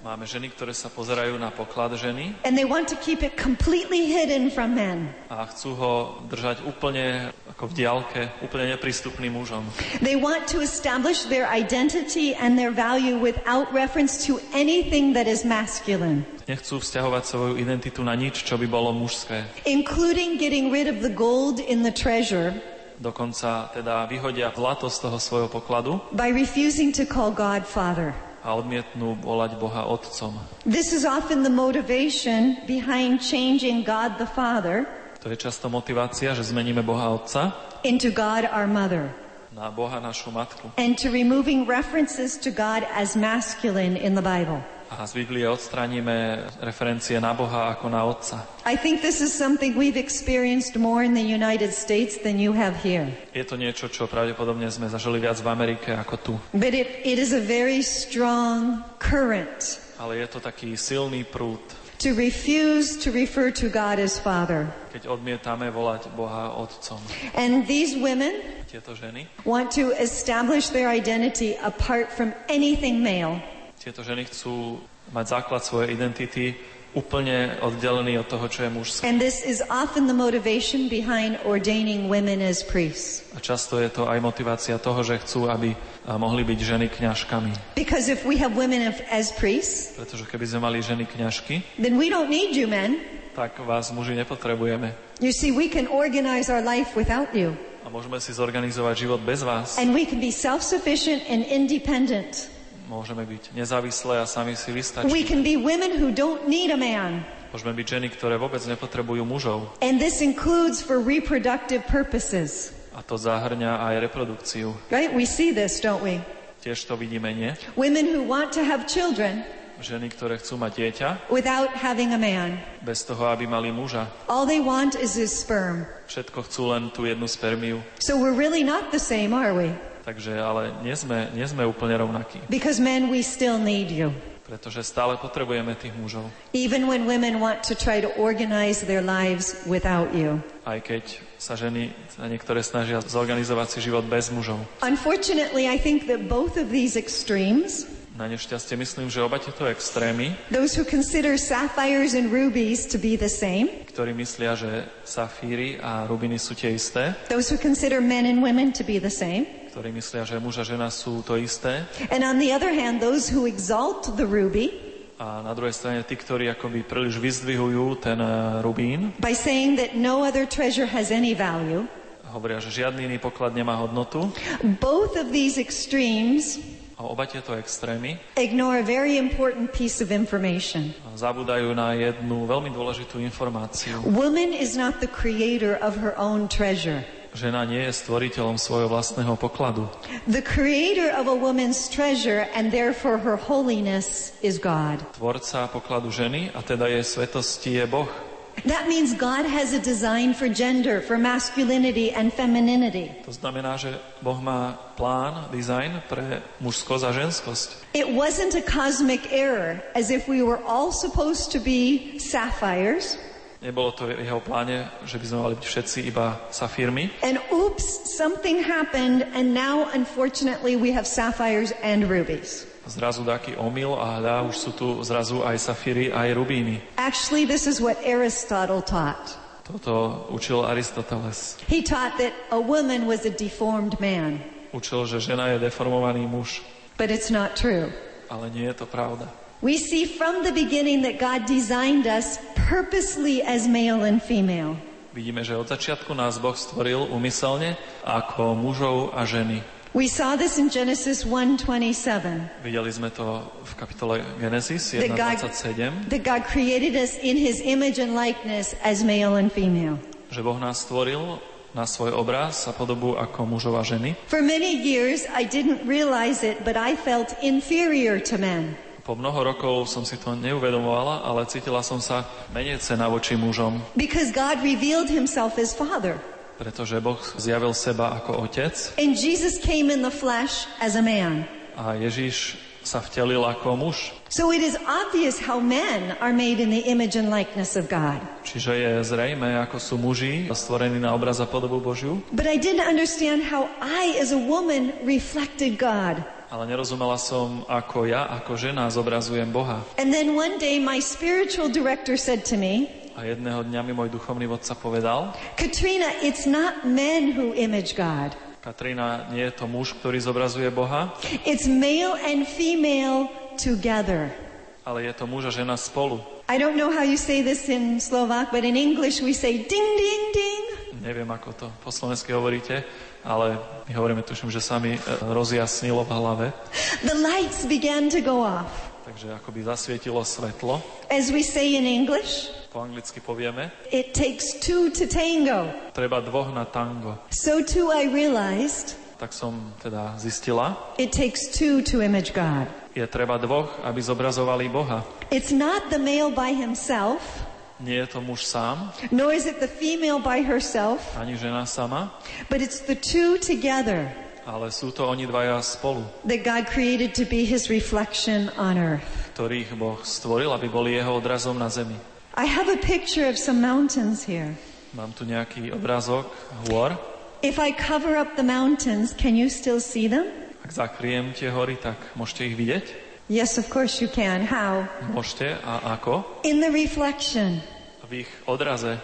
máme ženy, ktoré sa pozerajú na poklad ženy and they want to keep it completely hidden from men. a chcú ho držať úplne ako v diálke, úplne neprístupným mužom. They want to establish their identity and their value without reference to anything that is masculine, Nechcú vzťahovať svoju identitu na nič, čo by bolo mužské. including getting rid of the gold in the treasure Dokonca teda vyhodia zlato z toho svojho pokladu by refusing to call God Father. A odmietnú volať Boha Otcom. This is often the motivation behind changing God the Father To je často motivácia, že zmeníme Boha Otca into God our Mother na Boha našu Matku. and to removing references to God as masculine in the Bible. A z Biblie odstránime referencie na Boha ako na Otca. I think this is something we've experienced more in the United States than you have here. Je to niečo, čo pravdepodobne sme zažili viac v Amerike ako tu. But it, it is a very strong current Ale je to taký silný prúd, to refuse to refer to God as Father. keď odmietame volať Boha Otcom. And these women Tieto ženy, want to establish their identity apart from anything male. Tieto ženy chcú mať základ svojej identity úplne oddelený od toho, čo je mužské. And this is often the motivation behind ordaining women as priests. A často je to aj motivácia toho, že chcú, aby mohli byť ženy kňažkami. Because if we have women as priests, Pretože keby sme mali ženy kňažky, then we don't need you men. tak vás muži nepotrebujeme. You see, we can organize our life without you. A môžeme si zorganizovať život bez vás. And we can be self-sufficient and independent. Môžeme byť nezávislé a sami si We vystačiť. can be women who don't need a man. Môžeme byť ženy, ktoré vôbec nepotrebujú mužov. And this includes for reproductive purposes. A to zahrňa aj reprodukciu. Right? We see this, don't we? Tiež to vidíme, nie? Women who want to have children Ženy, ktoré chcú mať dieťa, without having a man. bez toho, aby mali muža. All they want is his sperm. Všetko chcú len tú jednu spermiu. So we're really not the same, are we? Takže, ale nie sme, nie sme úplne rovnakí. Because men, we still need you. Pretože stále potrebujeme tých mužov. Even when women want to try to organize their lives without you. Aj keď sa ženy sa niektoré snažia zorganizovať si život bez mužov. Unfortunately, I think that both of these extremes, Na nešťastie myslím, že oba tieto extrémy, those who consider sapphires and rubies to be the same, ktorí myslia, že safíry a rubiny sú tie isté, those who consider men and women to be the same, ktorí myslia, že muž a žena sú to isté, and on the other hand, those who exalt the ruby a na druhej strane tí, ktorí akoby príliš vyzdvihujú ten eh, rubín, by saying that no other treasure has any value. hovoria, že žiadny iný poklad nemá hodnotu. Both of these extremes A oba tieto extrémy ignore a very important piece of information. zabúdajú na jednu veľmi dôležitú informáciu. Woman is not the creator of her own treasure. Žena nie je stvoriteľom svojho vlastného pokladu. The creator of a woman's treasure and therefore her holiness is God. Tvorca pokladu ženy a teda jej svetosti je Boh. That means God has a design for gender, for masculinity and femininity. To znamená, že Boh má plán, dizajn pre mužskosť a ženskosť. It wasn't a cosmic error, as if we were all supposed to be sapphires. Nebolo to v jeho pláne, že by sme mali byť všetci iba safírmi. And oops, something happened, and now unfortunately we have sapphires and rubies. Zrazu taký omyl a hľa, už sú tu zrazu aj safíry, aj rubíny. Actually, this is what Aristotle taught. Toto učil Aristoteles. He taught that a woman was a deformed man, Učil, že žena je deformovaný muž. but it's not true. Ale nie je to pravda. We see from the beginning that God designed us purposely as male and female. Vidíme, že od začiatku nás Boh stvoril umyselne ako mužov a ženy. We saw this in Genesis 1:27. Videli sme to v kapitole Genesis That God, 1.27, that God created us in his image and likeness as male and female. že Boh nás stvoril na svoj obraz a podobu ako mužov a ženy. For many years I didn't realize it, but I felt inferior to men. Po mnoho rokov som si to neuvedomovala, ale cítila som sa menej cena voči mužom, Because God revealed himself as Father. pretože Boh zjavil seba ako otec And Jesus came in the flesh as a man. a Ježiš sa vtelil ako muž. So it is obvious how men are made in the image and likeness of God. Čiže je zrejme, ako sú muži stvorení na obraz a podobu Božiu, But I didn't understand how I, as a woman, reflected God. Ale nerozumela som, ako ja, ako žena zobrazujem Boha. And then one day, my spiritual director said to me, A jedného dňa mi môj duchovný vodca povedal, Katrina, it's not men who image God, Katrina, nie je to muž, ktorý zobrazuje Boha, it's male and female together. ale je to muž a žena spolu. I don't know how you say this in Slovak, but in English we say ding, ding, ding. Neviem, ako to po slovensky hovoríte, ale my hovoríme, tuším, že sa mi e, rozjasnilo v hlave. The lights began to go off. Takže akoby zasvietilo svetlo. As we say in English, Po anglicky povieme, it takes two to tango. treba dvoch na tango. So too I realized Tak som teda zistila, it takes two to image God. je treba dvoch, aby zobrazovali Boha. It's not the male by himself, Nie je to muž sám, nor is it the female by herself, ani žena sama, but it's the two together ale sú to oni dvaja spolu, that God created to be his reflection on earth. ktorých Boh stvoril, aby boli jeho odrazom na zemi. I have a picture of some mountains here. Mám tu nejaký obrázok hôr. If I cover up the mountains, can you still see them? Ak zakriem tie hory, tak môžete ich vidieť? Yes, of course you can. How? Môžete. A ako? In the reflection. V ich odraze.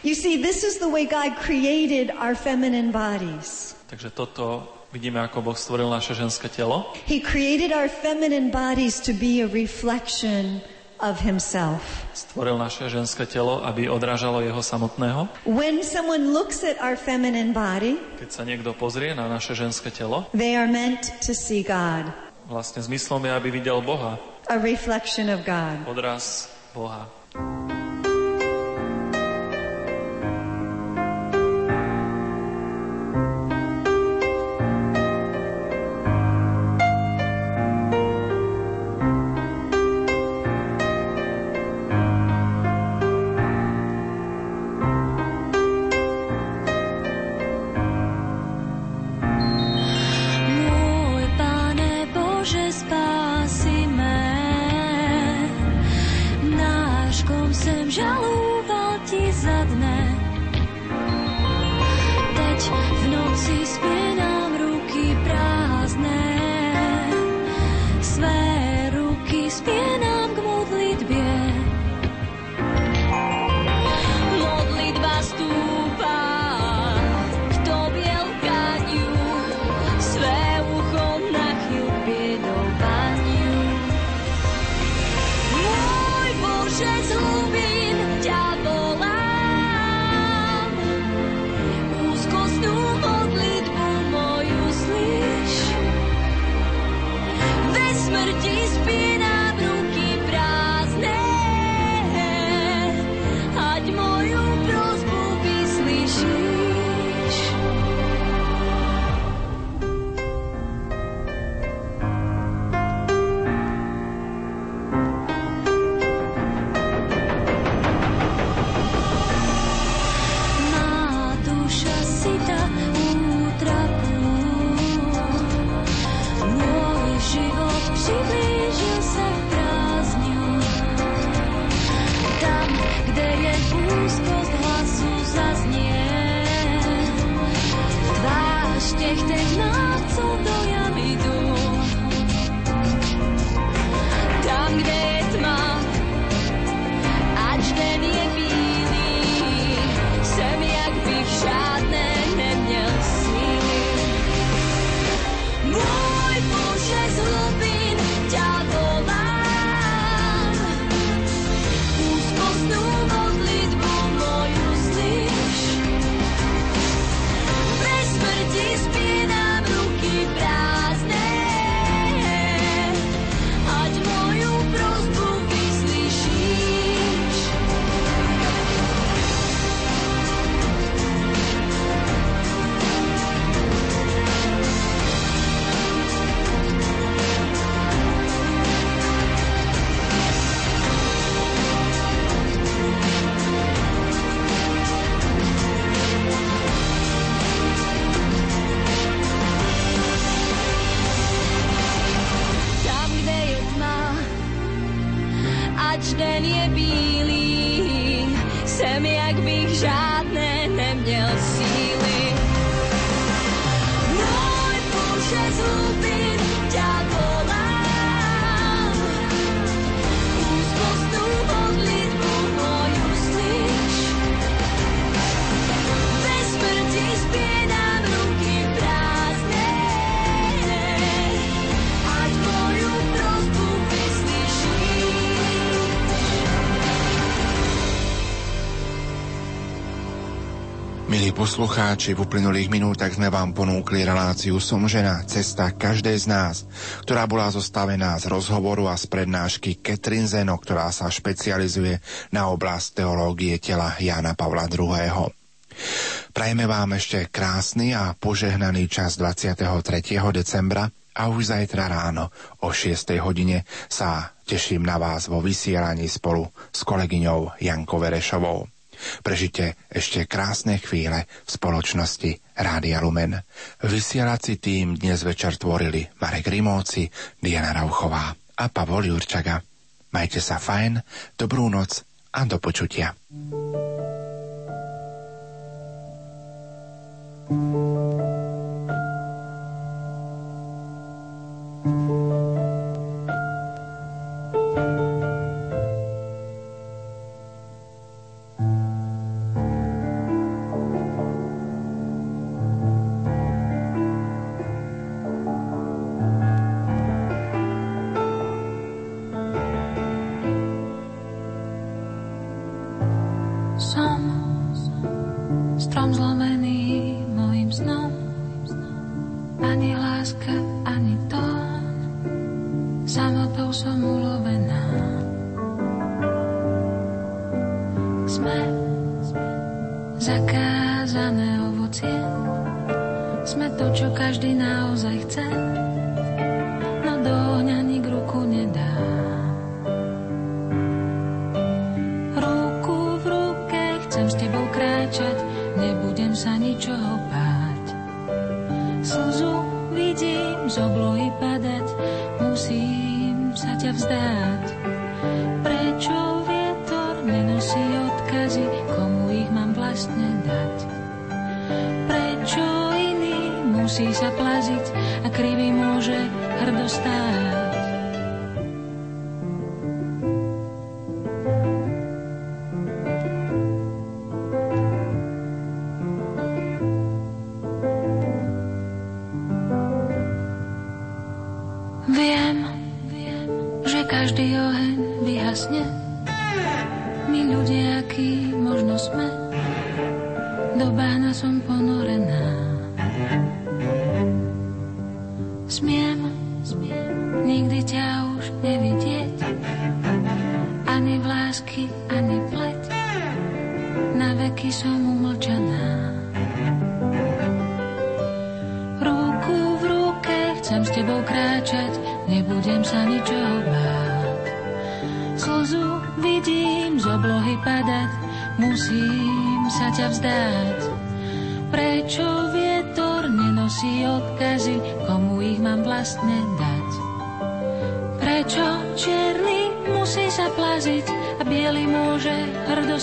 You see, this is the way God created our feminine bodies. Takže toto vidíme, ako Boh stvoril naše ženské telo. He created our feminine bodies to be a reflection of himself. Stvoril naše ženské telo, aby odrážalo jeho samotného. When someone looks at our feminine body, Keď sa niekto pozrie na naše ženské telo, they are meant to see God, vlastne zmyslom je, aby videl Boha. a reflection of God. Odraz Boha. Poslucháči, v uplynulých minútach sme vám ponúkli reláciu Som žena, cesta každej z nás, ktorá bola zostavená z rozhovoru a z prednášky Katrin Zeno, ktorá sa špecializuje na oblasť teológie tela Jana Pavla II. Prajeme vám ešte krásny a požehnaný čas 23. decembra a už zajtra ráno o 6. hodine sa teším na vás vo vysielaní spolu s kolegyňou Jankou Verešovou. Prežite ešte krásne chvíle v spoločnosti Rádia Lumen. Vysielací tým dnes večer tvorili Marek Rimóci, Diana Rauchová a Pavol Jurčaga. Majte sa fajn, dobrú noc a do počutia. Som Viem, že každý oheň vyhasne. My ľudia, akí možno sme, do bána som ponorená. Sa ničoho báť. Slzu vidím z oblohy padať, musím sa ťa vzdať. Prečo vietor nenosí odkazy, komu ich mám vlastne dať? Prečo čierny musí sa plaziť a biely môže hrdo